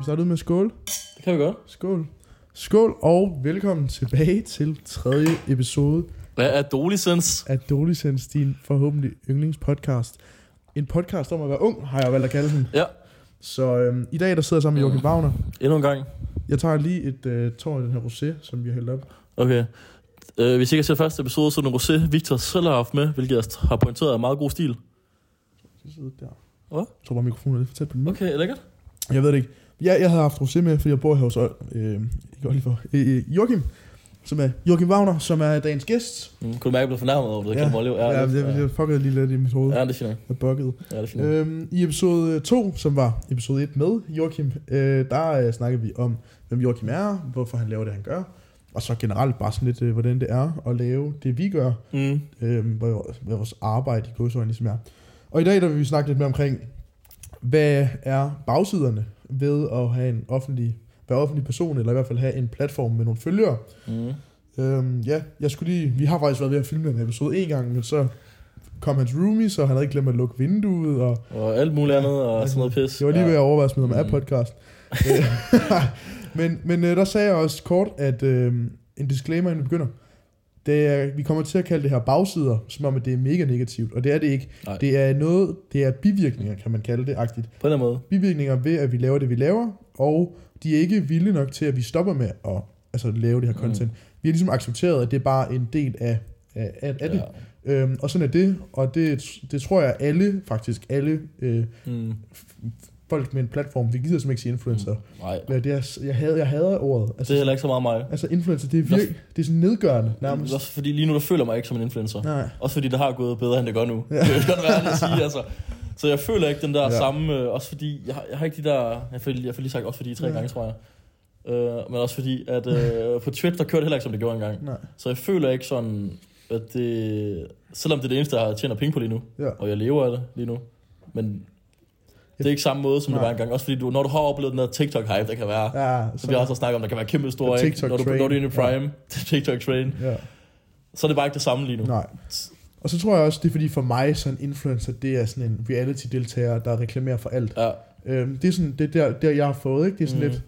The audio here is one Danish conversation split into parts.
vi starte ud med skål? Det kan vi godt. Skål. Skål og velkommen tilbage til tredje episode Hvad er Dolicens? af Dolicens, din forhåbentlig yndlingspodcast. En podcast om at være ung, har jeg valgt at kalde den. Ja, Så øhm, i dag der sidder jeg sammen med Joachim Wagner. endnu en gang. Jeg tager lige et øh, tår af den her rosé, som vi har hældt op. Okay. Uh, hvis I ikke har set første episode, så er det en rosé, Victor selv har haft med, hvilket jeg har pointeret er meget god stil. Så sidder der. Hvad? Jeg tror bare, mikrofonen er lidt for tæt på den. Okay, lækkert. Jeg ved det ikke. Jeg, jeg havde haft rosé med, fordi jeg bor her hos øh, ikke Oliver, øh, Joachim, som er Joachim Wagner, som er dagens gæst. Mm, kunne du mærke, at jeg blev fornærmet over det? Ja. Kan du ja, Ja, det, det, det fuckede lige lidt i mit hoved. ja, det er nok. Jeg buggede. Ja, det. Øhm, I episode 2, som var episode 1 med Joachim, øh, der øh, snakker vi om, hvem Joachim er, hvorfor han laver det, han gør, og så generelt bare sådan lidt, øh, hvordan det er at lave det, vi gør, Mm. øh, hvad, hvad vores arbejde i godsøjne ligesom er. Og i dag der vil vi snakke lidt mere omkring, hvad er bagsiderne ved at have en offentlig, være offentlig person, eller i hvert fald have en platform med nogle følgere. Mm. Øhm, ja, jeg skulle lige, vi har faktisk været ved at filme den episode en gang, men så kom hans roomie, så han havde ikke glemt at lukke vinduet, og Og alt muligt andet, og sådan noget pis. det var lige ved at overveje at smide ham af Mm. podcast. Øh, men men øh, der sagde jeg også kort, at øh, en disclaimer, inden vi begynder. Det er, vi kommer til at kalde det her bagsider, som om at det er mega negativt, og det er det ikke. Nej. Det er noget, det er bivirkninger, kan man kalde det, agtigt. På den måde. Bivirkninger ved, at vi laver det, vi laver, og de er ikke vilde nok til, at vi stopper med at altså, lave det her Mm. content. Vi har ligesom accepteret, at det er bare en del af, af, af, af det. Ja. Øhm, og sådan er det, og det, det tror jeg alle, faktisk alle øh, Mm. Folk med en platform, vi gider simpelthen ikke sige influencer. Mm. Nej, Det er, jeg, hader, jeg hader ordet. det Altså, er heller ikke så meget mig. altså influencer, det er virkelig, det er sådan nedgørende nærmest. Også fordi lige nu, der føler mig ikke som en influencer. Nej. Også fordi det har gået bedre, end det gør nu. Ja. Det vil godt være at sige, altså. Så jeg føler ikke den der Ja. samme, øh, også fordi, jeg har, jeg har ikke de der, jeg får, jeg får lige sagt også fordi tre ja. gange, tror jeg. Øh, men også fordi, at øh, på Twitch, der kørte det heller ikke, som det gjorde engang. Nej. Så jeg føler ikke sådan, at det, selvom det er det eneste, jeg tjener penge på lige nu, Ja. og jeg lever af det lige nu, men det er ikke samme måde, som Nej. det var engang. Også fordi, du, når du har oplevet den der TikTok-hype, der kan være, Ja, som vi også har snakket om, der kan være kæmpe store? TikTok Når du, når du er inde i Prime, ja. TikTok-train, Ja. så er det bare ikke det samme lige nu. Nej. Og så tror jeg også, det er fordi for mig, sådan en influencer, det er sådan en reality-deltager, der reklamerer for alt. Ja. Øhm, det er sådan, det er der, der, jeg har fået, ikke? Det er sådan Mm. lidt,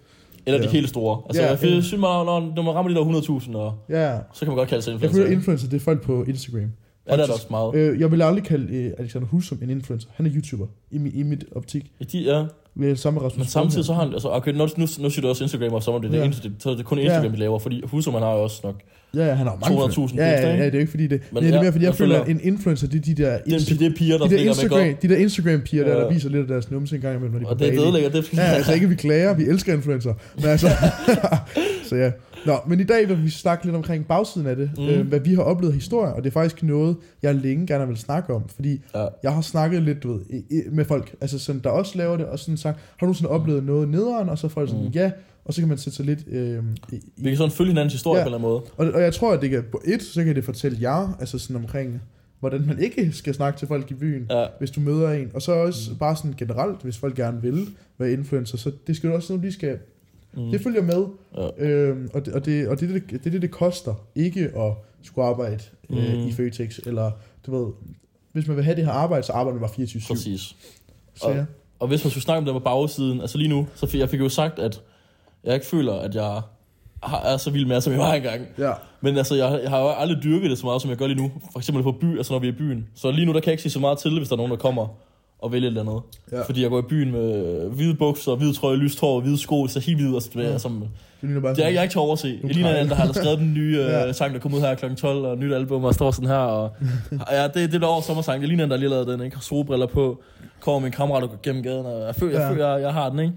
Eller de Ja. helt store. Altså, Ja, jeg synes, man, når, når man rammer de der 100.000, og, ja. så kan man godt kalde sig Jeg influencer. føler, influencer, det er folk på Instagram. Ja, det er også meget. Øh, jeg vil aldrig kalde øh, Alexander Husum en influencer. Han er YouTuber, i, mi, i mit optik. Ja, de, ja, Vi er samme Rasmus men samtidig så har han, altså, okay, nu, nu, nu siger du også Instagram, og så er det, det Ja. eneste, det, så er det kun Ja. Instagram, vi laver, fordi Husum, han har jo også nok. Ja, ja, han har mange 200.000 Ja, ja, ja, det er jo ikke fordi det. Men, Men det er ja, mere fordi, jeg, jeg føler, at en influencer, det er de der, Det, er- det er piger, der de der, Instagram, de der Instagram-piger, der, der Ja. viser lidt af deres numse en gang imellem, når de er på Og det er det Ja, altså ikke, vi klager, vi elsker influencer. Men altså, så ja. Nå, men i dag vil vi snakke lidt omkring bagsiden af det, mm. Øh, hvad vi har oplevet historier, og det er faktisk noget, jeg længe gerne vil snakke om, fordi Ja. jeg har snakket lidt, du ved, med folk, altså sådan, der også laver det, og sådan sagt, har du sådan oplevet noget nederen, og så er folk sådan, Mm. ja, og så kan man sætte sig lidt øh, i, Vi kan sådan følge hinandens historie Ja. på en eller anden måde. og, og jeg tror, at det kan, på et, så kan det fortælle jer, altså sådan omkring, hvordan man ikke skal snakke til folk i byen, Ja, hvis du møder en. Og så også mm. bare sådan generelt, hvis folk gerne vil være influencer, så det skal jo også noget, de skal, mm. det følger med. ja. Øhm, og det, og, det, og det, det, det det, det koster, ikke at skulle arbejde øh, Mm. i Føtex, eller du ved, hvis man vil have det her arbejde, så arbejder man bare 24-7. præcis. Så ja. Og hvis man skulle snakke om det på bagsiden, altså lige nu, så fik jeg fik jo sagt, at jeg ikke føler, at jeg har, er så vild med, som jeg var engang. ja. Men altså, jeg, jeg har jo aldrig dyrket det så meget, som jeg gør lige nu. For eksempel på by, altså når vi er i byen. Så lige nu, der kan jeg ikke sige så meget til, hvis der er nogen, der kommer og vælger et eller andet. Ja. Fordi jeg går i byen med hvide bukser, hvide trøje, lyst hår, hvide sko, så helt hvid. Altså, det, Ja. som, Det ligner bare det er, sådan, jeg er ikke til at overse. Jeg ligner en, der har skrevet den nye Ja. ja. sang, der kom ud her kl. 12, og nyt album, og står sådan her. Og, ja, det, det er der over sommersang. Det ligner en, der lige lavet den, ikke? Har solbriller på, kommer en kammerat og går gennem gaden, og jeg føler, Ja. jeg, føler jeg, jeg har den, ikke?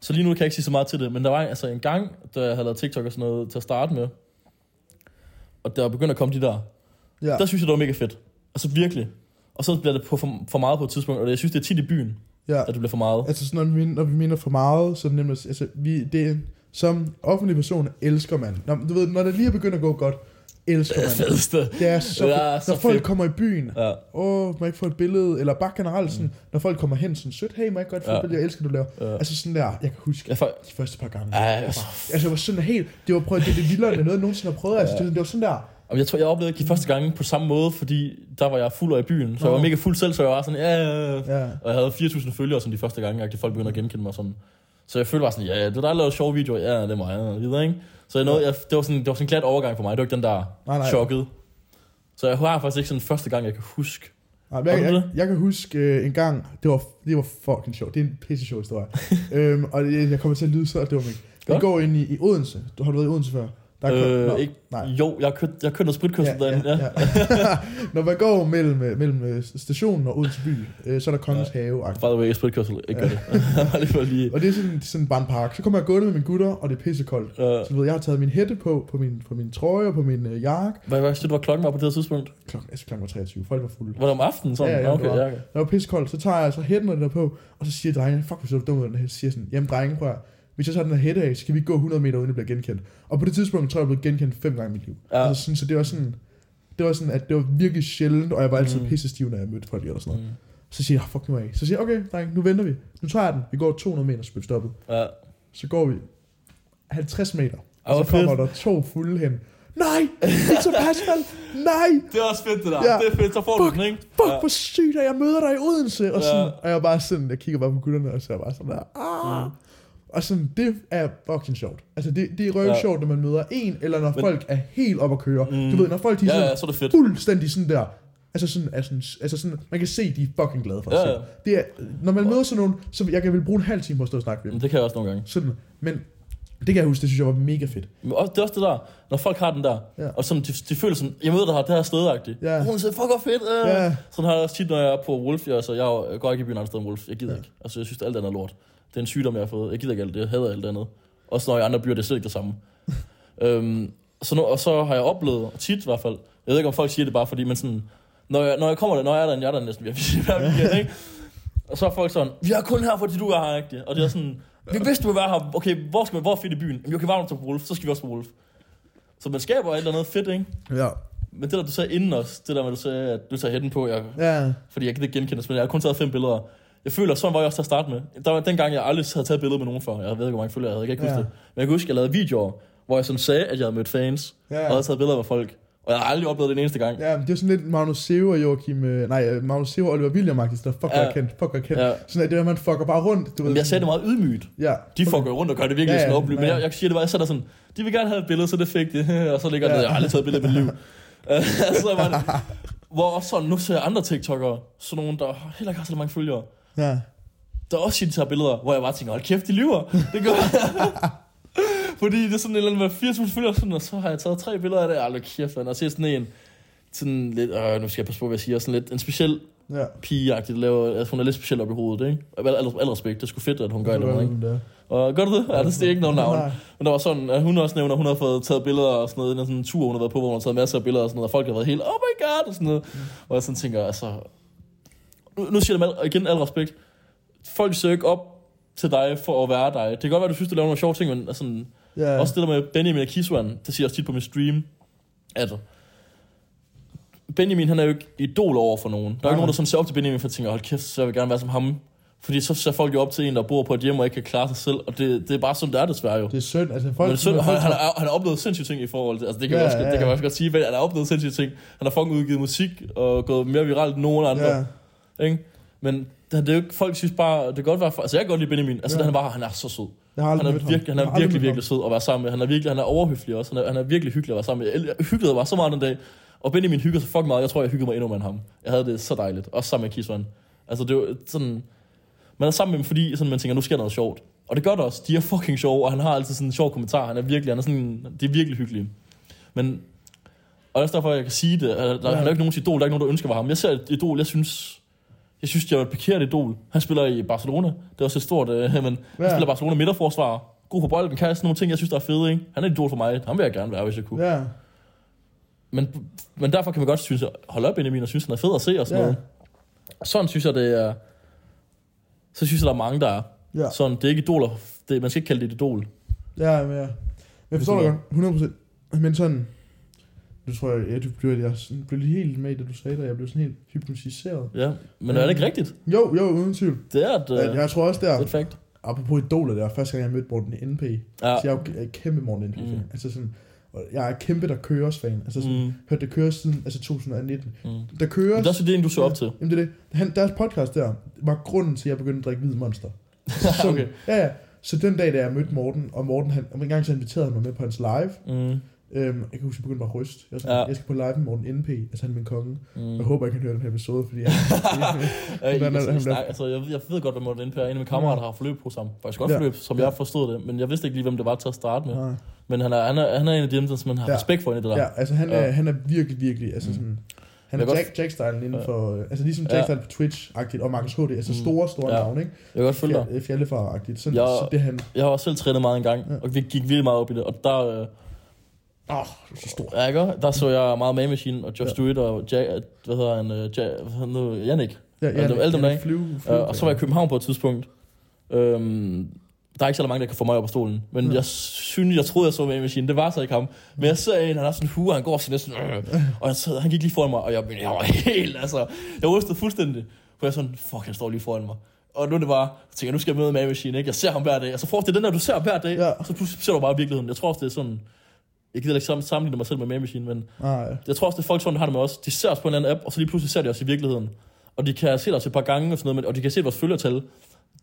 Så lige nu kan jeg ikke sige så meget til det, men der var altså en gang, da jeg havde lavet TikTok og sådan noget til at starte med, og der begyndte at komme de der, ja. der synes jeg, det var mega fedt. Altså virkelig. Og så bliver det på for, for meget på et tidspunkt, og jeg synes, det er tit i byen, ja. at det bliver for meget. Altså sådan, når vi, når vi mener for meget, så er det nemt at, altså, vi, det er, som offentlig person elsker man. Når, du ved, når det lige er begyndt at gå godt, elsker Det er man. fedeste. Det er så, Det er så Når folk fedt. kommer i byen, Ja. åh, må jeg ikke få et billede, eller bare generelt sådan, når folk kommer hen sådan sødt, hey, må jeg ikke godt få Ja. et billede, jeg elsker, du laver. Ja. Altså sådan der, jeg kan huske Jeg, for, de første par gange. Ja, jeg altså. bare, altså, jeg var sådan helt, det var prøvet, det det vildere, end noget, jeg nogensinde har prøvet. Altså, det, det var sådan der, jeg tror, jeg oplevede ikke de første gange på samme måde, fordi der var jeg fuld af i byen. Så jeg var mega fuld selv, så jeg var sådan, ja, ja, ja. Og jeg havde 4.000 følgere sådan de første gange, at folk begyndte at genkende mig sådan. Så jeg følte bare sådan, ja, ja, det er dig, der laver sjove videoer. Ja, det er mig, og videre, ikke? Så jeg nåede, jeg, det, var sådan, det var sådan en glat overgang for mig. Det var ikke den der Nej, nej. chokket. Så jeg har faktisk ikke sådan første gang, jeg kan huske. Nej, jeg, jeg, jeg, kan huske øh, en gang, det var, det var fucking sjovt. Det er en pisse sjov historie. øhm, og jeg, jeg kommer til at lyde så dumt. ikke? Vi Godt. går ind i, i Odense. Du har du været i Odense før? Der er Øh, Nå, ikke, nej. Jo, jeg har kørt, jeg har kørt noget spritkørsel ja, derinde. Ja, ja. ja. Når man går mellem, øh, mellem øh, stationen og Odense by, øh, så er der Kongens ja. have. By the way, spritkørsel, ikke gør det. Bare lige. Og det er sådan, sådan bare en park. Så kommer jeg gående med mine gutter, og det er pissekoldt. Uh, Så du ved, jeg har taget min hætte på, på min, på min trøje og på min øh, jakke. hvad var det, var klokken var på det her tidspunkt? Klokken, altså klokken var 23. Folk var fulde. Var det om aftenen sådan? Ja, ja, okay, det var. ja, okay. Der var pissekoldt, så tager jeg altså hætten og det der på, og så siger drengene, fuck, hvor så du dum ud den her. Så siger sådan, jamen drenge, prøv hvis jeg tager den her hætte af, så kan vi gå 100 meter uden at blive genkendt. Og på det tidspunkt tror jeg, jeg blev genkendt fem gange i mit liv. Ja. Altså, sådan, så det var sådan, det var sådan, at det var virkelig sjældent, og jeg var altid Mm. pisse stiv, når jeg mødte folk eller sådan noget. Mm. Så siger jeg, fuck nu af. Så siger jeg, okay, dreng, nu venter vi. Nu tager jeg den. Vi går 200 meter, så bliver stoppet. Ja. Så går vi 50 meter, og så kommer fedt. der to fulde hen. Nej, Victor Pascal, nej, Det er også fedt, det der. Ja. Det er fedt, så får du den, ikke? fuck, Ja. hvor sygt, at jeg møder dig i Odense. Og, sådan, Ja. og jeg bare sådan, jeg kigger bare på gutterne, og så er jeg bare sådan der, ah. Mm. Og sådan, det er fucking sjovt. Altså, det, det er røv Ja. sjovt, når man møder en, eller når Men- folk er helt op at køre. Mm. Du ved, når folk de er sådan, ja, så er det fedt. fuldstændig sådan der, altså sådan, altså, altså sådan, man kan se, de er fucking glade for Ja, sig ja. Det er, når man møder sådan nogen, så jeg kan vel bruge en halv time på at stå og snakke med dem. Men det kan jeg også nogle gange. Sådan, men det kan jeg huske, det synes jeg var mega fedt. Men også, det er også det der, når folk har den der, Ja. og sådan, de, de føler sådan, jeg møder dig her, det her stedagtigt. Ja. Hun siger, fuck hvor fedt. Øh. Ja. Sådan har jeg også tit, når jeg er på Wolf. Jeg, altså, jeg, jeg går ikke i byen andre steder end Wolf. Jeg gider Ja. ikke. Altså, jeg synes, alt andet er lort. Det er en sygdom, jeg har fået. Jeg gider ikke alt det. Jeg hader alt andet. Også når jeg andre byer, det er slet ikke det samme. øhm, så nu, og så har jeg oplevet, tit i hvert fald, jeg ved ikke, om folk siger det bare fordi, men sådan, når jeg, når jeg kommer der, når jeg er der, jeg er der næsten hver weekend, ikke? Og så er folk sådan, vi er kun her, fordi du er her, ikke? Og det er sådan, vi vidste, du vil være her. Okay, hvor skal man, hvor er fedt i byen? Jamen, okay, varmt til Wolf, så skal vi også på Wolf. Så man skaber et eller andet fedt, ikke? Ja. Men det der, du sagde inden også, det der med, du sagde, at du tager hætten på, jeg, Ja. fordi jeg kan ikke genkende men jeg har kun taget fem billeder. Jeg føler, sådan var jeg også til at starte med. Der var dengang, jeg aldrig havde taget billeder med nogen før. Jeg ved ikke, hvor mange følgere jeg havde, jeg kan ikke huske Ja. det. Men jeg kan huske, at jeg lavede videoer, hvor jeg sådan sagde, at jeg havde mødt fans, Ja. og havde taget billeder med folk. Og jeg har aldrig oplevet det en eneste gang. Ja, men det er sådan lidt Magnus Sever og Joachim, øh, nej, øh, Magnus Sever og Oliver William, faktisk, der fuck Ja. kendt, fuck er kendt. Ja. Sådan at det er, man fucker bare rundt, du ved. Men jeg sagde det meget ydmygt. Ja. De fucker rundt og gør det virkelig Ja, ja, sådan oplyst. Men jeg, jeg siger det bare, jeg sætter sådan, de vil gerne have et billede, så det fik de. og så ligger ja. Det, jeg har aldrig taget et billede i mit liv. Så var det, hvor også sådan, nu ser jeg andre TikTokere, sådan nogen, der heller ikke har så mange følgere, Ja. der også siger, de tager billeder, hvor jeg bare tænker, hold kæft, de lyver. Det gør Fordi det er sådan en eller anden med 80.000 følgere, sådan, og så har jeg taget tre billeder af det. Hold kæft, man. Og ser sådan en, sådan lidt, øh, nu skal jeg passe på, hvad jeg siger, sådan lidt, en speciel Ja. pige-agtig, der laver, altså, hun er lidt speciel op i hovedet, ikke? Al, al, al respekt, det er sgu fedt, at hun gør det, ikke? det. Og gør du det? Ja, det er ikke nogen navn. Men der var sådan, at hun også nævner, at hun har fået taget billeder og sådan noget, en sådan en tur, hun har været på, hvor hun har taget masser af billeder og sådan noget, og folk har været helt, oh my god, og sådan noget. Mm. Og jeg sådan tænker, altså, nu, nu siger jeg al- igen al respekt, folk søger ikke op til dig for at være dig. Det kan godt være, du synes, du laver nogle sjove ting, men altså, Ja. også det der med Benjamin og Kiswan, det siger jeg også tit på min stream, at Benjamin, han er jo ikke idol over for nogen. Der er Nej. ikke nogen, der sådan ser op til Benjamin, for at tænke, hold kæft, så jeg vil gerne være som ham. Fordi så ser folk jo op til en, der bor på et hjem og ikke kan klare sig selv, og det, det er bare sådan, det er desværre jo. Det er synd, altså folk... Men synd, folk- han, han, har, han har oplevet sindssyge ting i forhold til, altså det kan, Ja, også, ja, det kan man også godt sige, han har oplevet sindssyge ting. Han har fucking udgivet musik og gået mere viralt end nogen andre, ja. ikke? Men det, er jo ikke, folk synes bare, det kan godt være, altså jeg kan godt lide Benjamin, altså Ja. han, var, han er så sød. Han er virkelig, han er virkelig, mødt virkelig sød at være sammen med. Han er virkelig, han er overhyggelig også. Han er, han er virkelig hyggelig at være sammen med. Jeg hyggede mig så meget den dag. Og Benjamin hyggede sig fucking meget. Jeg tror, jeg hyggede mig endnu mere end ham. Jeg havde det så dejligt. Også sammen med Kiswan. Altså, det var sådan... Man er sammen med dem, fordi sådan, man tænker, nu sker noget sjovt. Og det gør det også. De er fucking sjove, og han har altid sådan en sjov kommentar. Han er virkelig, han er sådan, det er virkelig hyggeligt. Men, og det er derfor, jeg kan sige det. Der, Ja. Han er ikke nogen idol, der er ikke nogen, der ønsker være ham. Jeg ser et idol, jeg synes, jeg synes, det er et parkeret idol. Han spiller i Barcelona. Det er også et stort, øh, men han Ja. spiller Barcelona midterforsvar. God på bolden, kan sådan nogle ting, jeg synes, der er fede, ikke? Han er et idol for mig. Han vil jeg gerne være, hvis jeg kunne. Ja. Men, men derfor kan man godt synes, holde op Benjamin og synes, han er fed at se og sådan Ja. noget. Sådan synes jeg, det er... Så synes jeg, der er mange, der er. Ja. Sådan, det er ikke idoler. Det, man skal ikke kalde det et idol. Ja, men ja. Jeg forstår dig godt, 100%. Men sådan, du tror jeg, ja, du blev, jeg sådan, blev lige helt med i det, du sagde der. Jeg blev sådan helt hypnotiseret. Ja, men er det ikke rigtigt? Jo, jo, uden tvivl. Det er et, Jeg, uh, jeg tror også der, det er et fact. apropos idoler der, første gang jeg mødte Morten NP, Ja. så jeg er jo kæmpe Morten NP. Mm. Altså sådan, og jeg er kæmpe der køres fan. Altså sådan, Mm, hørt det køres siden altså 2019. mm. Der køres... Men det er også det, en, du så op til. Jamen det er det. Han, deres podcast der var grunden til, at jeg begyndte at drikke hvid monster. Sådan, okay. Ja, ja. Så den dag, da jeg mødte Morten, og Morten, han, om en gang så inviterede han mig med på hans live, Mm. Øhm, jeg kan huske, jeg begyndte bare at ryste. Jeg, sådan, Ja. jeg skal på live med Morten NP, altså han er min konge. Mm. Jeg håber, jeg kan høre den her episode, fordi Øh, er det, jeg, han snak, altså, jeg, jeg ved godt, hvad Morten NP er. En af mine kammerater har forløb på sammen. Faktisk godt Ja. forløb, som jeg forstod det. Men jeg vidste ikke lige, hvem det var til at starte med. Nej. Men han er, han er, han er en af dem, som man har Ja. respekt for i det der. Ja, altså han er, Ja. han er virkelig, virkelig, altså Mm. sådan, han Jeg er kan Jack, Jack-stylen inden Ja. for, øh, altså ligesom Ja. Jack-style på Twitch-agtigt, og Marcus HD, altså Mm. store, store Ja. navne, ikke? Jeg kan godt følge dig. Fjell- Fjellefar-agtigt, så, Ja. så det han, Jeg har også selv trænet meget engang, Ja. og vi gik virkelig meget op i det. Og der, øh, åh, oh, så stor. ja, ikke? der så jeg meget Man Machine og Josh Ja. Stewart og Jack, hvad hedder han, uh, Jack, hvad hedder han nu, Jannik. Ja, alle dem- alle dem? Flyve, Uh, flyve, og så var jeg i København på et tidspunkt. Øhm, der er ikke så mange, der kan få mig op på stolen. Men Ja. jeg synes, jeg troede, jeg så Man Machine. Det var så ikke ham. Men jeg ser en, han har sådan en hue, og han går sådan næsten... Øh, og jeg, sad- han gik lige foran mig, og jeg, jeg var helt... Altså, jeg rystede fuldstændig. For jeg er sådan, fuck, han står lige foran mig. Og nu er det bare, jeg tænker, nu skal jeg møde Man Machine, ikke? Jeg ser ham hver dag. Og så det er den der, du ser hver dag, Ja. og så pludselig ser du bare virkeligheden. Jeg tror også, det er sådan... Jeg gider ikke sam- sammenligne mig selv med Man Machine, men Nej, jeg tror også, det er folk, der har det med os. De ser os på en anden app, og så lige pludselig ser de os i virkeligheden. Og de kan se os et par gange og sådan noget, men- og de kan se vores følgertal.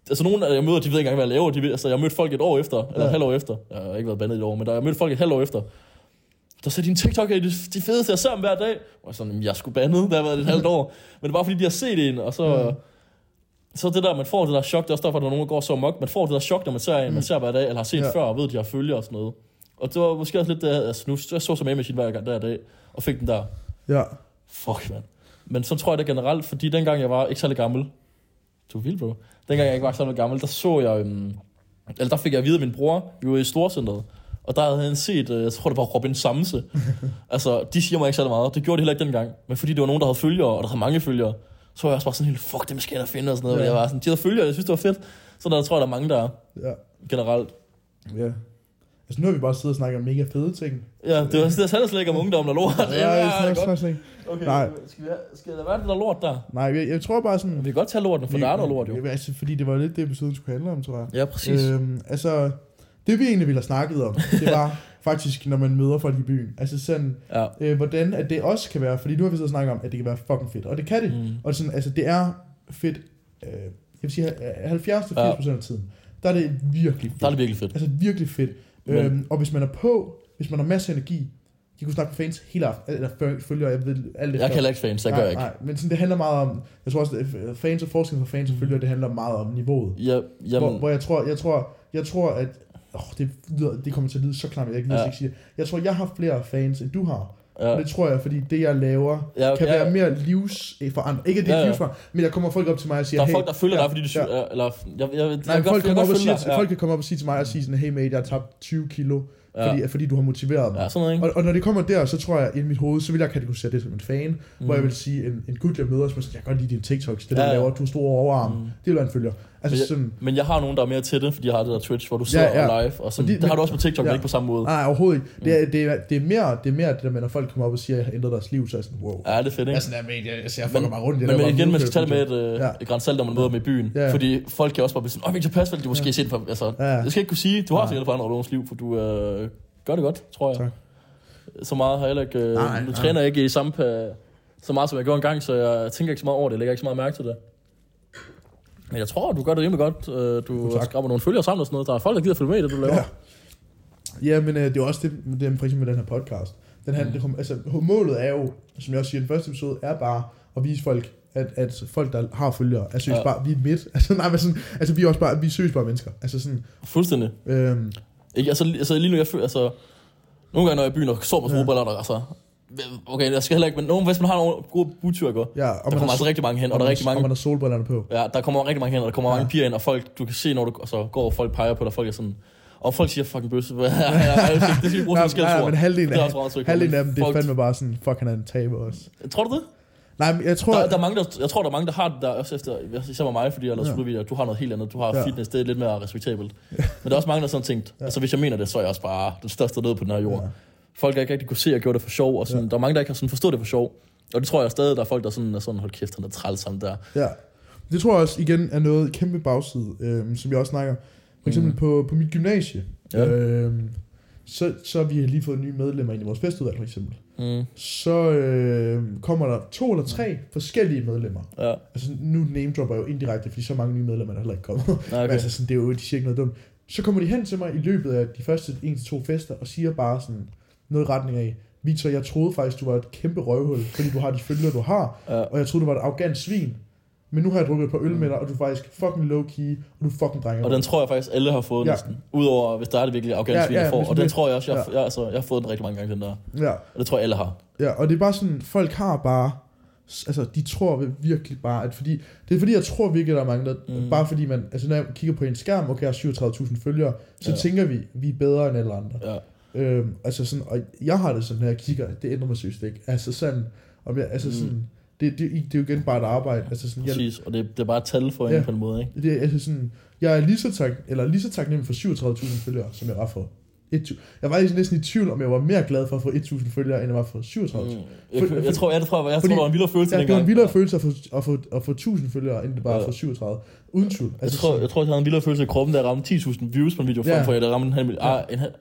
Altså nogle af jeg møder, de ved ikke engang, hvad jeg laver. De ved, altså, jeg har mødt folk et år efter, eller Ja. et halvt år efter. Jeg har ikke været bandet i et år, men der, jeg har mødt folk et halvt år efter. Der sagde, din TikTok er de, de fedeste, jeg ser dem hver dag. Og jeg sådan, "Jamen, jeg skulle bandet, der har været et halvt år. Men det er bare fordi, de har set en, og så... Ja. Så det der, man får det der chok, det er også derfor, at der er nogen, der går så mok. Man får det der chok, når man ser en, man ser hver dag, eller har set Ja. før, og ved, at de har følger og sådan noget. Og det var måske også lidt det, altså nu, jeg så som Machine hver gang der dag, og fik den der, ja. fuck man. Men så tror jeg det generelt, fordi dengang jeg var ikke særlig gammel, du er vild, bro. Dengang jeg ikke var særlig gammel, der så jeg, øhm, eller der fik jeg at vide af min bror, vi var i Storcenteret, og der havde han set, øh, jeg tror det var Robin Samse. altså, de siger mig ikke særlig meget, det gjorde de heller ikke dengang, men fordi det var nogen, der havde følgere, og der havde mange følgere, så var jeg også bare sådan helt, fuck, dem skal jeg da finde, og sådan noget. Ja. Jeg var sådan, de havde følgere, jeg synes, det var fedt. Så der tror jeg, der er mange, der er, Ja. generelt. ja. Altså nu har vi bare siddet og snakket om mega fede ting. Ja, det var det handler slet ikke om ungdom og lort. Ja, jeg snakker godt. snak, snak. Okay, Nej. skal, vi, have- skal der være det der lort der? Nej, jeg, jeg tror bare sådan... Vi kan godt tage lorten, for der er noget lort jo. Ja, Altså, fordi det var lidt det, episoden skulle handle om, tror jeg. Ja, præcis. Øhm, altså, det vi egentlig ville have snakket om, det var faktisk, når man møder folk i byen. Altså sådan, Ja. øh, hvordan at det også kan være, fordi nu har vi så snakket om, at det kan være fucking fedt, og det kan det. Mm. Og sådan, altså, det er fedt, øh, jeg vil sige, 70-80% af tiden, der er det virkelig fedt. Der er det virkelig fedt. Altså virkelig fedt. Men- Øhm, og hvis man er på, hvis man har masser af energi, de kunne snakke med fans hele aften, eller følger, jeg ved alt det. Jeg kan heller ikke fans, det gør jeg ikke. Nej, men sådan, det handler meget om, jeg tror også, at fans og forskning for fans og følgere, det handler meget om niveauet. Ja, Hvor, jamen, hvor jeg tror, jeg tror, jeg tror, at åh, det, lyder, det kommer til at lyde så klamt, jeg kan Ja. ja. ikke sige det. Jeg tror, jeg har flere fans, end du har. Ja. ja. Det tror jeg, fordi det, jeg laver, Ja, kan ja, være mere livsforandret. Ikke at det er Ja, ja, ja. livsforandret, men der kommer folk op til mig og siger, Der er hey, folk, der følger ja, dig, fordi du ja. ja. eller, jeg, jeg, jeg, Nej, jeg, folk, kommer op og siger, ja. folk kan komme op og sige til mig og sige sådan, hey mate, jeg har tabt 20 kilo, ja. fordi, fordi du har motiveret mig. ja, sådan noget, ikke? Og, og når det kommer der, så tror jeg, i mit hoved, så vil jeg kategorisere det som en fan, mm. Mm. hvor jeg vil sige, en, en gut, jeg møder, som jeg kan godt lide dine TikToks, det der Ja, ja, ja. laver, du store overarm, Mm. mm. det vil være en følger. Altså Men jeg- sådan, Men jeg har nogen, der er mere til det, fordi jeg har det der Twitch, hvor du sidder Ja, ja. ja, live, og sådan, de- det har men- du også på TikTok, ja. ja. men ikke på samme måde. nej, overhovedet ikke. Det er, det, er, det, er mere, det er mere det der med, når folk kommer op og siger, at jeg har ændret deres liv, så er jeg sådan, wow. Ja, det er fedt, ikke? Jeg er sådan, ja, men jeg, jeg, jeg fucker mig rundt. Jeg Men, men bare igen, man skal tage med et, Ja. øh, et grænsalt, når man møder dem i byen. Ja. Fordi folk kan også bare blive sådan, åh, Victor Pasfeldt, du måske ja. set på, altså, Ja. jeg skal ikke kunne sige, du har sikkert forandret nogens liv, for du øh, gør det godt, tror jeg. Tak. Så meget har jeg heller ikke, øh, Nej, nu nej. træner jeg ikke i samme, pa- så meget som jeg gjorde engang, så jeg tænker ikke så meget over det, jeg lægger ikke så meget mærke til det. Men jeg tror, du gør det rimelig godt. Øh, Du Tak. skraber nogle følgere sammen og sådan noget. Der er folk, der gider følge med i det, du laver. Ja. Ja, men øh, det er også det, det er for eksempel med den her podcast. Den her, Mm. det, kom- altså, målet er jo, som jeg også siger i den første episode, er bare at vise folk, at, at folk, der har følgere, er seriøst Ja. bare, vi er midt. Altså, nej, men sådan, altså, vi er også bare, vi er bare mennesker. Altså sådan, Fuldstændig. øhm, Ikke, altså, altså lige nu, jeg føler, altså... Nogle gange, når jeg er i byen og står på Ja. altså... Okay, jeg skal heller ikke, men nogen, hvis man har nogle gode budtyrker, ja, og der kommer altså rigtig mange hen, og der er rigtig Og mange, man har solbrillerne på. ja, der kommer rigtig mange hen, og der kommer Ja. mange piger ind, og folk, du kan se, når du altså, går, og folk peger på dig, folk er sådan, og folk siger fucking bøsse. ja, ja, ja, det skal vi bruge som skældsord. men halvdelen Det af, trygt. halvdelen af dem, det er fandme bare sådan, fuck, han er en taber også. Tror du det? Nej, men jeg tror, Der, der er mange, der, jeg tror, der er mange, der har det der, også efter, især mig, fordi jeg lavet Ja. ja. du har noget helt andet, du har Ja. ja. fitness, det er lidt mere respektabelt. Men der er også mange, der sådan tænkt, Ja. altså hvis jeg mener det, så er jeg også bare den største nød på den her jord. Ja. Folk har ikke rigtig kunne se, at jeg gjorde det for sjov, og sådan, Ja. der er mange, der ikke har sådan forstået det for sjov. Og det tror jeg stadig, der er folk, der sådan, er sådan, hold kæft, han er træls ham der. Ja. Det tror jeg også igen er noget kæmpe bagside, øhm, som jeg også snakker. For eksempel mm. På, på mit gymnasie. Ja. Øhm, så, så har vi lige fået nye medlemmer ind i vores festudvalg for eksempel. Mm. Så øh, kommer der to eller tre forskellige medlemmer. Ja, Altså nu name dropper jeg jo indirekte, fordi så mange nye medlemmer er der heller ikke kommet. Okay. okay. altså sådan, det er jo, de siger ikke noget dumt. så kommer de hen til mig i løbet af de første en til to fester, og siger bare sådan noget i retning af, Victor, jeg troede faktisk, du var et kæmpe røvhul, fordi du har de følgere, du har, Ja. og jeg troede, du var et arrogant svin. Men nu har jeg drukket et par øl med dig, og du er faktisk fucking low-key, og du er fucking drenger. Og den tror jeg faktisk, alle har fået Ja. næsten. Udover, hvis der er det virkelig afghansk Ja, ja, ja, får. Og det- den tror jeg også, jeg, ja. jeg, altså, jeg har fået den rigtig mange gange, den der. Ja, Og det tror jeg, alle har. ja, og det er bare sådan, folk har bare, altså de tror virkelig bare, at fordi, det er fordi, jeg tror virkelig, der er mange, der, mm. Bare fordi man, altså når jeg kigger på en skærm, okay, jeg har 37.000 følgere, så. Ja. tænker vi, vi er bedre end alle andre. Ja. Øhm, altså sådan, og jeg har det sådan, når jeg kigger, det ændrer mig seriøst ikke. Altså sådan, om jeg, altså Mm. sådan, det, det, det er jo igen bare et arbejde. Altså sådan, jeg, Præcis. Og det, det er bare et tal for Ja. en på en måde, ikke? det, altså sådan, jeg er lige så, tak, eller lige så taknemmelig for 37.000 følgere, som jeg var for. 1, jeg var faktisk næsten i tvivl, om jeg var mere glad for at få 1.000 følgere, end jeg var for 37.000. Mm. Jeg, For- jeg, jeg, tror, jeg, jeg tror, jeg, jeg fordi- tror, der var en vildere følelse Ja, det var dengang. en vildere følelse at få, at få, at få 1000 følgere, end det bare Ja. få 37. Uden tvivl. Jeg tror, jeg tror, jeg havde en vildere følelse i kroppen, da jeg ramte 10.000 views på en video, Ja. frem for at jeg ramte en halv million. Ja. Ah, en halv,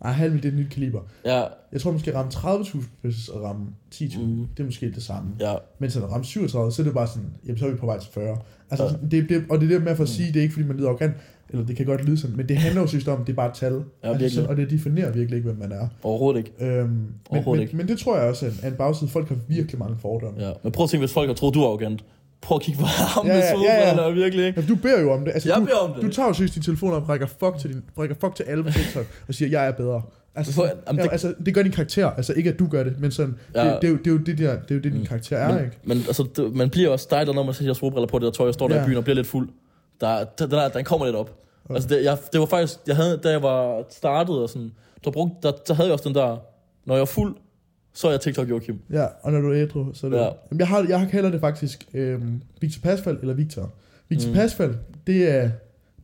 Ej, halv det er et nyt kaliber. ja, Jeg tror måske at ramme 30.000, hvis at ramme 10.000. Mm. Det er måske det samme. ja, Men så at ramme 37, så er det bare sådan, jamen så er vi på vej til 40. Altså, Ja. sådan, det, det, og det er det med for at Mm. sige, det er ikke fordi man lyder arrogant, eller det kan godt lyde sådan, men det handler jo synes om, det er bare et tal. Ja, altså, sådan, og det definerer virkelig ikke, hvem man er. overhovedet ikke. Øhm, men, Overhovedet men, ikke. men, det tror jeg også er en, er en bagside. Folk har virkelig mange fordomme. Ja. Men prøv at tænke, hvis folk har troet, du er arrogant. Prøv at kigge på ham Ja, med ja, ja, ja. solbriller, virkelig ikke? Jamen, du beder jo om det. Altså, Jeg du, beder om det. Du tager jo seriøst din telefon og rækker fuck til, din, rækker fuck til alle på TikTok og siger, jeg er bedre. Altså, For- jamen, ja, det- altså, det gør din karakter. Altså ikke at du gør det, men sådan, ja. Det, det, er jo, det, er jo det, der, det er jo det, din Mm. karakter er, men, ikke? men altså, det, man bliver også dejlig, når man ser solbriller på det der tøj, og står der Ja. i byen og bliver lidt fuld. Der, der, der, den kommer lidt op. Okay. Altså, det, jeg, det var faktisk, jeg havde, da jeg var startet og sådan, der, brugte, der, der havde jeg også den der, når jeg er fuld, så er jeg TikTok Joachim. Ja, og når du er ædru, så er det... Ja. Ja. Jamen, jeg, har, jeg kalder det faktisk øhm, Victor Pasfald eller Victor. Victor mm. Pasfald, det er,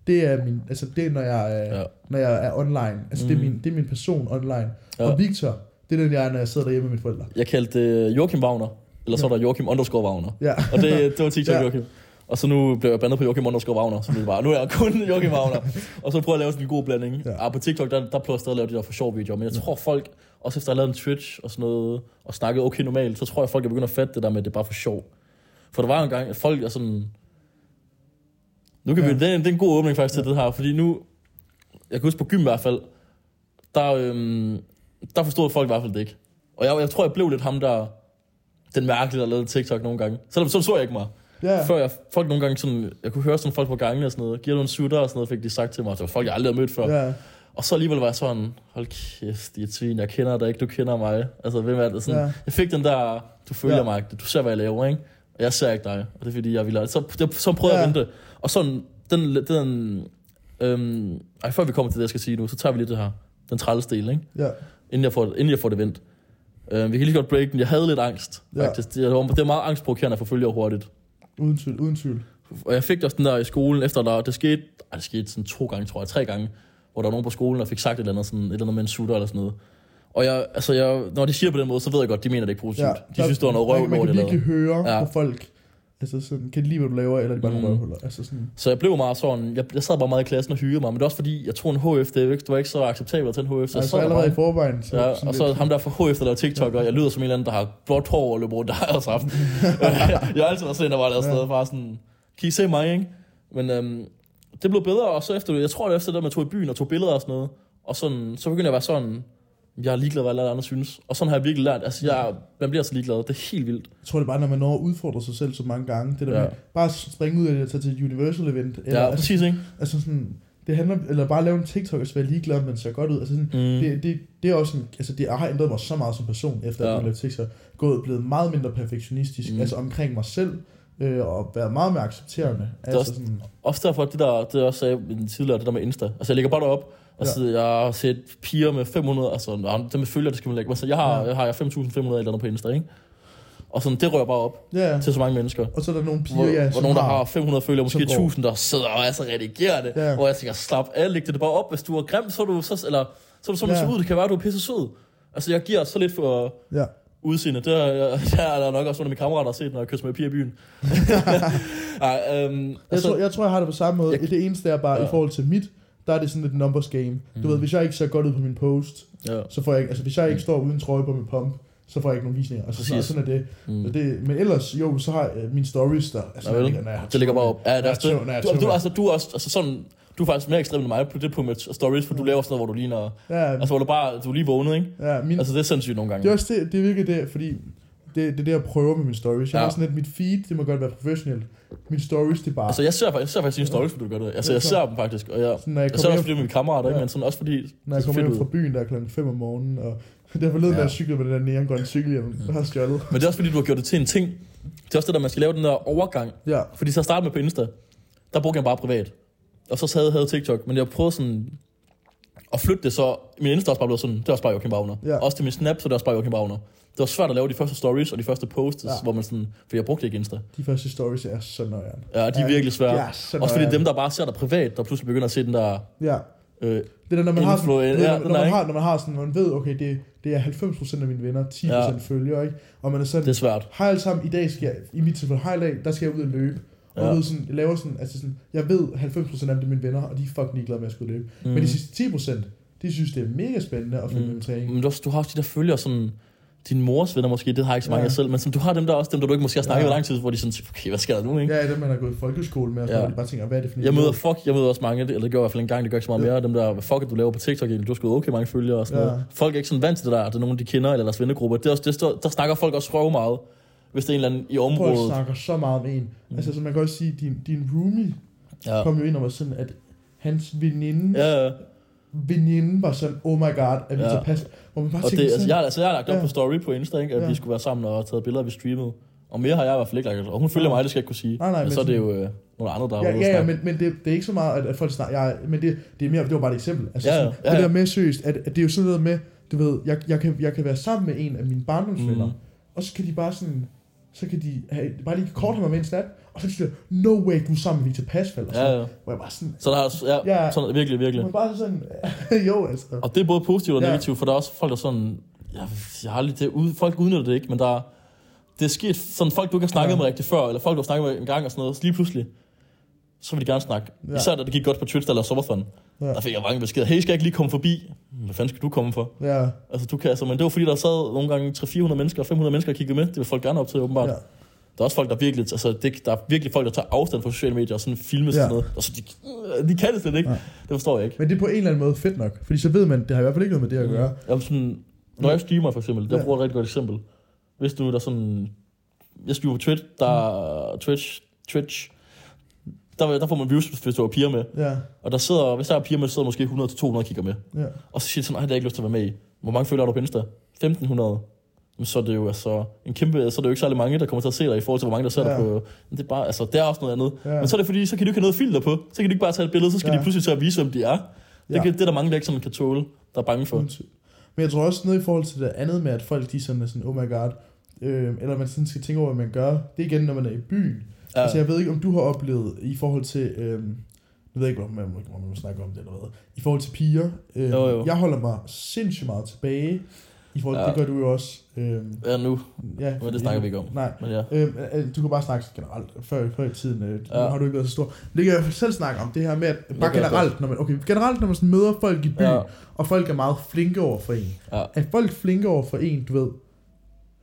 det er min, altså det er, når jeg er, ja. Ja. når jeg er online. Altså mm. det, er Mm. min, det er min person online. Ja. Ja. Og Victor, det er den, jeg er, når jeg sidder derhjemme med mine forældre. Jeg kaldte det Joachim Wagner, eller så er der Joachim underscore Wagner. Ja. Og det, det var TikTok Ja. ja. Joachim. Og så nu blev jeg bandet på Joachim underscore Wagner, så det bare, nu er jeg kun Joachim Wagner. Og så prøver jeg at lave sådan en god blanding. Ja. Ja. Ah, på TikTok, der, der prøver jeg stadig at lave de der for sjov videoer, men jeg tror folk, også efter at have lavet en Twitch og sådan noget, og snakket okay normalt, så tror jeg folk er begyndt at fatte det der med, at det er bare for sjov. For der var en gang, at folk er sådan... Nu kan Ja. ja. vi, det, er, en- det er en god åbning faktisk til det her, fordi nu, jeg kan huske på gym i hvert fald, der, øhm, der forstod folk i hvert fald det ikke. Og jeg, jeg tror, jeg blev lidt ham der, den mærkelige, der lavede TikTok nogle gange. Selvom sådan så jeg ikke mig. Ja. Før jeg, folk nogle gange sådan, jeg kunne høre sådan folk på gangene og sådan noget, giver du en sutter og sådan noget, fik de sagt til mig. Det var folk, jeg aldrig havde mødt før. Ja. Og så alligevel var jeg sådan, hold kæft, de er svin, jeg kender dig ikke, du kender mig. Altså, hvem er det? Sådan, ja. Jeg fik den der, du følger ja. mig, du ser, hvad jeg laver, ikke? Og jeg ser ikke dig, og det er fordi, jeg vil Så, det, så prøvede jeg Ja. at vente. Og sådan, den, den øhm, ej, før vi kommer til det, jeg skal sige nu, så tager vi lige det her, den træls del, ikke? ja. Inden jeg får, inden jeg får det vendt. Øh, vi kan lige godt break den. Jeg havde lidt angst, Ja. faktisk. Det, var, det var meget angstprovokerende at få følgere hurtigt. Uden tvivl, uden tvivl. Og jeg fik også den der i skolen, efter der, det skete, ej, det skete sådan to gange, tror jeg, tre gange, hvor der var nogen på skolen, der fik sagt et eller andet, sådan, et eller andet med en sutter eller sådan noget. Og jeg, altså jeg, når de siger på den måde, så ved jeg godt, de mener det ikke positivt. Ja, de synes, det var noget røv, man, man kan virkelig høre Ja. på folk, altså sådan, kan de lide, hvad du laver, eller er de bare nogle Mm. røvhuller? Altså sådan, Så jeg blev meget sådan, jeg, jeg sad bare meget i klassen og hyggede mig, men det var også fordi, jeg tog en HF, det, var ikke- det var ikke så acceptabelt tage en HF, så jeg altså sad der allerede i bare, forvejen. Så, Ja, sådan og så lidt- ham der fra HF, der laver TikTok, og jeg lyder som en eller anden, der har blåt hår og løber rundt der aften. jeg har altid været sådan der var der Ja. ja. bare sådan, kan I se mig, ikke? Men øhm, det blev bedre, og så efter, jeg tror det efter det, man tog i byen og tog billeder og sådan noget, og sådan, så begyndte jeg at være sådan, jeg er ligeglad, hvad alle andre synes. Og sådan har jeg virkelig lært, altså jeg, man bliver så ligeglad, det er helt vildt. Jeg tror det er bare, når man når at udfordre sig selv så mange gange. Det der Ja. med bare springe ud af det og tage til et Universal event. Eller, Ja, altså, præcis, ikke? altså sådan, det handler, eller bare lave en TikTok og så være ligeglad, men ser godt ud. Altså sådan, Mm. det, det, det, er også en, altså det har ændret mig så meget som person, efter at Ja. jeg lavede TikTok. Gået blevet meget mindre perfektionistisk, Mm. altså omkring mig selv, øh, og været meget mere accepterende. er Altså også- sådan, Også derfor, det der, det jeg også sagde tidligere, det der med Insta. Altså, jeg lægger bare derop, og Ja. så jeg har set piger med 500, altså, det med følger, det skal man lægge. Altså, jeg har, Ja. jeg har 5.500 eller andet på Insta, ikke? Og sådan, det rører bare op ja, ja. til så mange mennesker. Og så er der nogle piger, Hvor, ja, hvor nogen, der har 500 følgere, måske som går. 1000, der sidder og altså redigerer det. Ja. Hvor jeg tænker, slap af, læg det bare op. Hvis du er grim, så er du så, eller, så er du så Ja. ja. ud. Det kan være, at du er pisse sød. Altså, jeg giver så lidt for Ja. Udseende. Det er, der er der nok også nogle af mine kammerater, der har set, når jeg kysser med piger i byen. Ej, øhm, Jeg, altså, tror, jeg tror, jeg har det på samme måde. Jeg- det eneste er bare, ja. I forhold til mit, der er det sådan et numbers game. Du Mm. ved, hvis jeg ikke ser godt ud på min post, ja. så får jeg ikke, altså hvis jeg ikke står uden trøje på min pump, så får jeg ikke nogen visninger. Altså, så, Præcis. sådan er det. Mm. Det. Men ellers, jo, så har jeg mine stories der. Altså, Ja, ligger, når jeg har Det ligger bare op. Ja, det er tømmer- når jeg det. Du, du, altså, du er også, altså sådan, du er faktisk mere ekstrem end mig på det på med stories, for du laver sådan noget, hvor du ligner... Ja, Altså, hvor du bare, du er lige vågnet, ikke? ja min, Altså, det er sindssygt nogle det er gange. også det, det er virkelig det, fordi det, det er det, jeg prøver med mine stories. Jeg Ja. har sådan lidt, mit feed, det må godt være professionelt. Mine stories, det er bare... Altså, jeg ser, faktisk- jeg ser faktisk dine stories, hvor du gør det. Altså, jeg ser dem faktisk, og jeg, sådan, når jeg jeg ser kommer også fordi med mine kammerater, ikke? Ja. Men sådan også fordi, når jeg det kommer hjem fra byen, der er klokken 5 om morgenen, og derfor led, Ja. ja. jeg cyklede med den der neongrønne cykelhjelm, der har stjålet. Men det er også fordi, du har gjort det til en ting. Det er også det, der man skal lave den der overgang. Ja, Fordi så at starte med på Insta, der brugte jeg bare privat. Og så havde jeg TikTok, men jeg prøvede sådan at flytte det så. Min Insta også bare blevet sådan, det er også bare Joachim Wagner. Ja. Også til min Snap, så det er også bare Joachim Wagner. Det var svært at lave de første stories og de første posts, Ja. hvor man sådan, for jeg brugte ikke Insta. de første stories er så nøjeren. Ja, de er Ja, virkelig svære. Ja, så også fordi dem, der bare ser dig privat, der pludselig begynder at se den der... Ja, Øh, det er der, når man har sådan, ja, når, når, man har, når man har sådan, man ved, okay, det, det er 90% af mine venner, 10% Ja. følger, ikke? Og man er sådan, det er svært. har alle sammen, i dag skal jeg, i mit tilfælde, i dag, der skal jeg ud og løbe. Og Ja. ved sådan, jeg laver sådan, altså sådan, jeg ved 90% af dem er mine venner, og de er fucking ligeglade med at skulle løbe. Mm. Men de sidste 10%, de synes, det er mega spændende at følge Mm. med træning. Men du, du har også de der følger sådan... Din mors venner måske, det har jeg ikke så mange Ja. af selv, men sådan, du har dem der også, dem der du ikke måske har snakket Ja. med lang tid, hvor de sådan, okay, hvad sker der nu, ikke? Ja, dem man har gået i folkeskole med, og så Ja. de bare tænker, hvad er det for Jeg møder, fuck, jeg møder også mange, eller det gør jeg i hvert fald en gang, det gør ikke så meget Ja. mere, dem der, fuck du laver på TikTok egentlig, du har sgu okay mange følgere og sådan Ja. noget. Folk er ikke sådan vant til det der, at det er nogen, de kender, eller deres vennegruppe. Det er også, det står, der snakker folk også røv meget, hvis det er en eller anden i Folk området. snakker så meget med en. Mm. Altså, så man kan også sige, din, din roomie Ja. kom jo ind og var sådan, at hans veninde, ja. Ja, veninde var sådan, oh my god, at vi Ja. ja. tager pas. Hvor man bare og det, altså, jeg, har- altså, jeg har lagt op Ja. på story på Insta, ikke, at Ja. vi skulle være sammen og taget billeder, vi streamede. Og mere har jeg i hvert fald ikke lagt. Og hun følger mig, det skal jeg ikke kunne sige. Nej, nej, men, men så er det jo øh, nogle andre, der har Ja, ja, men, men det, det er ikke så meget, at, at folk snakker, jeg, men det, det er mere, det var bare et eksempel. Altså, Ja, ja, sådan, ja, Det ja. der med seriøst, at, at det er jo sådan noget med, du ved, jeg, jeg, kan, jeg kan være sammen med en af mine barndomsvenner, mm. og så kan de bare sådan, så kan de have, bare lige kort have mig med en snap, og så siger de, no way, du er sammen med Victor Pasfald, og sådan, Ja, ja. hvor jeg bare sådan, Så der er, ja, Ja. sådan, virkelig, virkelig. man bare sådan, jo altså. Og det er både positivt og Ja. negativt, for der er også folk, der sådan... Jeg, jeg har aldrig, det, ud, folk udnytter det ikke, men der er, det er sket sådan folk, du ikke har snakket Ja. med rigtig før, eller folk, du har snakket med en gang og sådan noget, så lige pludselig, så vil de gerne snakke. Ja. Ja. Især da det gik godt på Twitch, der lavede Sommerfun. Ja. Ja. Der fik jeg mange beskeder. Hey, skal jeg ikke lige komme forbi? Hvad fanden skal du komme for? Ja, Altså, du kan, altså, men det var fordi, der sad nogle gange 300-400 mennesker, 500 mennesker og kiggede med. Det vil folk gerne op til, åbenbart. ja. Ja. Der er også folk, der virkelig, altså, det, der er virkelig folk, der tager afstand fra sociale medier og sådan filmes Ja. ja. sådan noget. Altså, de, de kan det slet ikke. Ja. Ja. Det forstår jeg ikke. Men det er på en eller anden måde fedt nok, fordi så ved man, det har i hvert fald ikke noget med det at gøre. Jamen sådan, når jeg streamer for eksempel, der Ja. bruger et rigtig godt eksempel. Hvis du der er sådan, jeg streamer på Twitch, der er Twitch, Twitch, der, der får man views, hvis du har piger med. Ja, Og der sidder, hvis der er piger med, så sidder måske 100-200 og kigger med. ja. Og så siger de sådan, nej, det har ikke lyst til at være med i. Hvor mange følger du på Insta? 1500. Men så er det jo altså en kæmpe, så er det jo ikke særlig mange, der kommer til at se dig i forhold til, hvor mange der ser Ja. dig på. Men det er bare, altså, det er også noget andet. Ja. Men så er det fordi, så kan du ikke have noget filter på. Så kan du ikke bare tage et billede, så skal Ja. de pludselig til at vise, hvem de er. Det, Ja. kan, det er der mange, der ikke sådan kan tåle, der er bange for. Men jeg tror også noget i forhold til det andet med, at folk de sådan er sådan, oh my god, øh, eller man sådan skal tænke over, hvad man gør. Det er igen, når man er i byen. Ja. Altså jeg ved ikke, om du har oplevet i forhold til, øh, jeg ved ikke, om man, må- om man må snakke om det eller hvad, i forhold til piger. Øh, Jo, jo. Jeg holder mig sindssygt meget tilbage. I forhold til, Ja. det gør du jo også. Øh, Ja, nu. ja, Men det snakker vi ikke om. Nej. Men ja. Øh, du kan bare snakke generelt. Før, før i tiden øh, Ja. har du ikke været så stor. Det kan jeg selv snakke om. Det her med, at bare generelt, når man, okay, generelt, når man sådan møder folk i byen, Ja. og folk er meget flinke over for en. Ja. Er folk flinke over for en, du ved,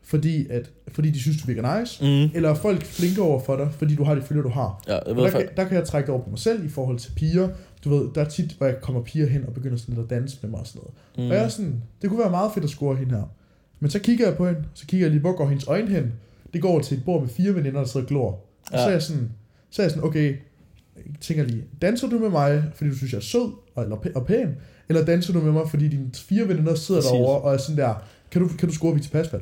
fordi, at, fordi de synes, du virker nice? Mm. Eller er folk flinke over for dig, fordi du har de følger, du har? Ja, jeg ved der, kan, der kan jeg trække over på mig selv i forhold til piger. Du ved, der er tit, hvor jeg kommer piger hen og begynder sådan lidt at danse med mig og sådan noget. Mm. Og jeg er sådan, det kunne være meget fedt at score hende her. Men så kigger jeg på hende, så kigger jeg lige, hvor går hendes øjne hen? Det går over til et bord med fire veninder, der sidder og glor. Og Ja. så er jeg sådan, så er jeg sådan, okay, jeg tænker lige, danser du med mig, fordi du synes, jeg er sød og, eller og pæn? Eller danser du med mig, fordi dine fire veninder sidder Præcis. derovre og er sådan der, kan du, kan du score Victor Pasfald?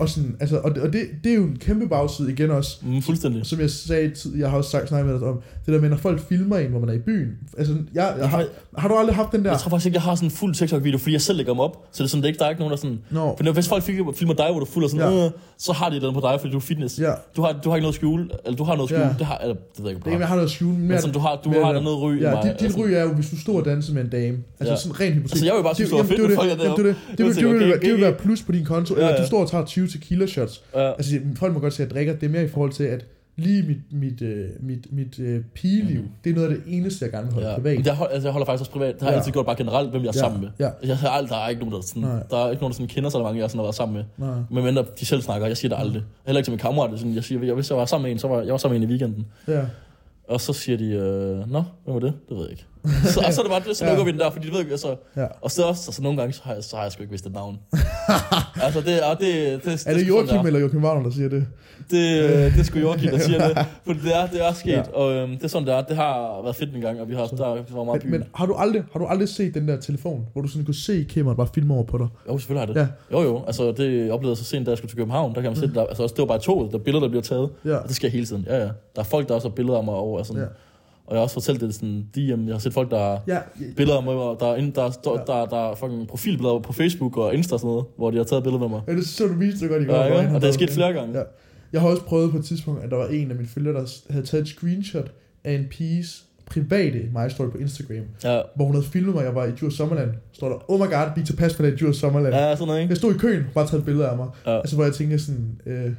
Og, sådan, altså, og, det, og det, det, er jo en kæmpe bagside igen også, Mm, fuldstændig. som jeg sagde, tid- jeg har også sagt, snakket med dig om, det der med, når folk filmer en, hvor man er i byen. Altså, jeg, jeg har, har du aldrig haft den der? Jeg tror faktisk ikke, jeg har sådan en fuld TikTok-video, fordi jeg selv lægger dem op. Så det er sådan, det er ikke, der er ikke nogen, der sådan... Nå, For når- hvis folk filmer dig, hvor du er fuld og sådan, Ja. øh, så har de den på dig, fordi du er fitness. ja. Du, har, du har ikke noget skjule, eller du har noget skjule. Ja. Det har, eller, det ved jeg ikke, Det jeg har noget skjule. Men Mere, sådan, du har, du mere har der- noget ry i ja, dit, dit altså. ryg er jo, hvis du står og danser med en dame. Altså Ja. sådan rent hypotetisk. Altså, jeg vil bare synes, det var fedt, det, folk er jamen, det, vil være- plus på din konto. Eller du står og tager 20 tequila shots. Ja. Altså, folk må godt se, at jeg drikker. Det er mere i forhold til, at lige mit, mit, øh, mit, mit øh, pigeliv, det er noget af det eneste, jeg gerne vil holde Ja. privat. Jeg, hold, altså, jeg holder faktisk også privat. Det har jeg Ja. altid gjort bare generelt, hvem jeg er Ja, sammen med. ja. Jeg har aldrig, der er ikke nogen, der, sådan, Nej. der er ikke nogen, der sådan kender så mange, jeg sådan har været sammen med. Nej. Men mindre de selv snakker, jeg siger det aldrig. Heller ikke til min kammerat. er Sådan, jeg siger, jeg, hvis jeg var sammen med en, så var jeg var sammen med en i weekenden. Ja. Og så siger de, øh, nå, hvad var det? Det ved jeg ikke. så, og så er det bare det, så Ja. lukker vi den der, fordi det ved jeg, altså, Ja. og så også, altså nogle gange, så har jeg, så har jeg sgu ikke vidst et navn. altså det, og det, det, Er det Joachim eller Joachim Wagner, der siger det? det, det er sgu Joachim, der siger det. For det er, det er sket, Ja. ja. og øhm, det er sådan, det er. Det har været fedt en gang, og vi har, der har været meget. Men, men har, du aldrig, har du aldrig set den der telefon, hvor du sådan kunne se kameraet bare filme over på dig? Jo, selvfølgelig har det. Ja. Jo, jo. Altså, det oplevede jeg så sent, da jeg skulle til København. Der kan man se, der, altså, også, det var bare toget, der er billeder, der bliver taget. Ja. Og det sker hele tiden. Ja, ja. Der er folk, der også har billeder af mig over. Og, sådan. Ja. Og jeg har også fortalt det sådan, DM. Jeg har set folk, der Ja, billeder af mig, og der er, der, er, der, der, der er fucking profilbilleder på Facebook og Insta og sådan noget, hvor de har taget billeder af mig. ja det så du viste det godt i går. Ja, ja, og det er sket flere gange. Ja. Jeg har også prøvet på et tidspunkt, at der var en af mine følgere, der havde taget et screenshot af en piges private my story på Instagram, Ja, hvor hun havde filmet mig, jeg var i Djurs Sommerland. Står der, oh my god, for det i Djurs Sommerland. ja sådan noget, ikke? Jeg stod i køen, bare taget billeder af mig. Ja. Altså, hvor jeg tænker sådan, øh,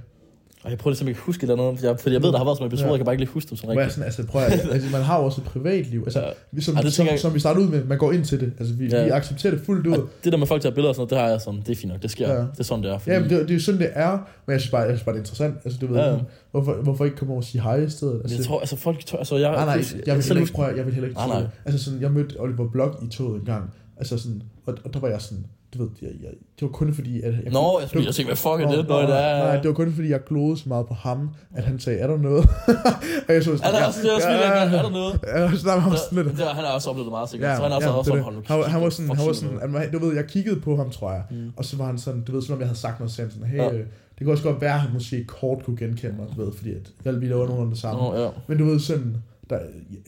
Og jeg prøver ligesom ikke at huske eller andet, jeg, fordi jeg ved, der har været sådan en episode, Ja. jeg kan bare ikke lige huske dem sådan jeg rigtigt. sådan, altså, prøv at, altså, man har jo også et privatliv. Altså, Ja. vi, som, Ja, det som, jeg- som, vi startede ud med, man går ind til det. Altså, vi, Ja. vi accepterer det fuldt ud. Og det der med folk tager billeder og sådan noget, det har jeg sådan, det er fint nok, det sker. Ja. Det er sådan, det er. Fordi, Ja, men det, det er jo sådan, det er. Men jeg synes bare, jeg synes bare det er interessant. Altså, du ved, Ja, hvorfor, hvorfor ikke komme over og sige hej i stedet? Altså, jeg tror, altså folk, tør, altså jeg, nej, nej, jeg vil, selv heller ikke, prøve, jeg vil heller ikke Nej, tro nej. Altså sådan, jeg mødte Oliver Blok i toget en gang. Altså sådan, og, og der var jeg sådan, du ved, jeg, jeg, det var kun fordi, at jeg... Nå, jeg skulle lige tænke, hvad fuck er det, Nå, når det nej, er... Nej, det var kun fordi, jeg glodede så meget på ham, at han sagde, er der noget? og jeg så Er sådan, der også, det er også er der noget? Ja, så der var han sådan lidt, Det, han har også oplevet det meget sikkert. Ja, så han har også ja, også sådan, er han, var- han var sådan, han var sådan, du ved, jeg kiggede på ham, tror jeg, Mm. og så var han sådan, du ved, som om jeg havde sagt noget sandt, sådan, hey, Ja. øh, det kunne også godt være, at han måske kort kunne genkende mig, du ved, fordi at jeg, vi laver nogenlunde det samme. Nå, ja. Men du ved sådan, der,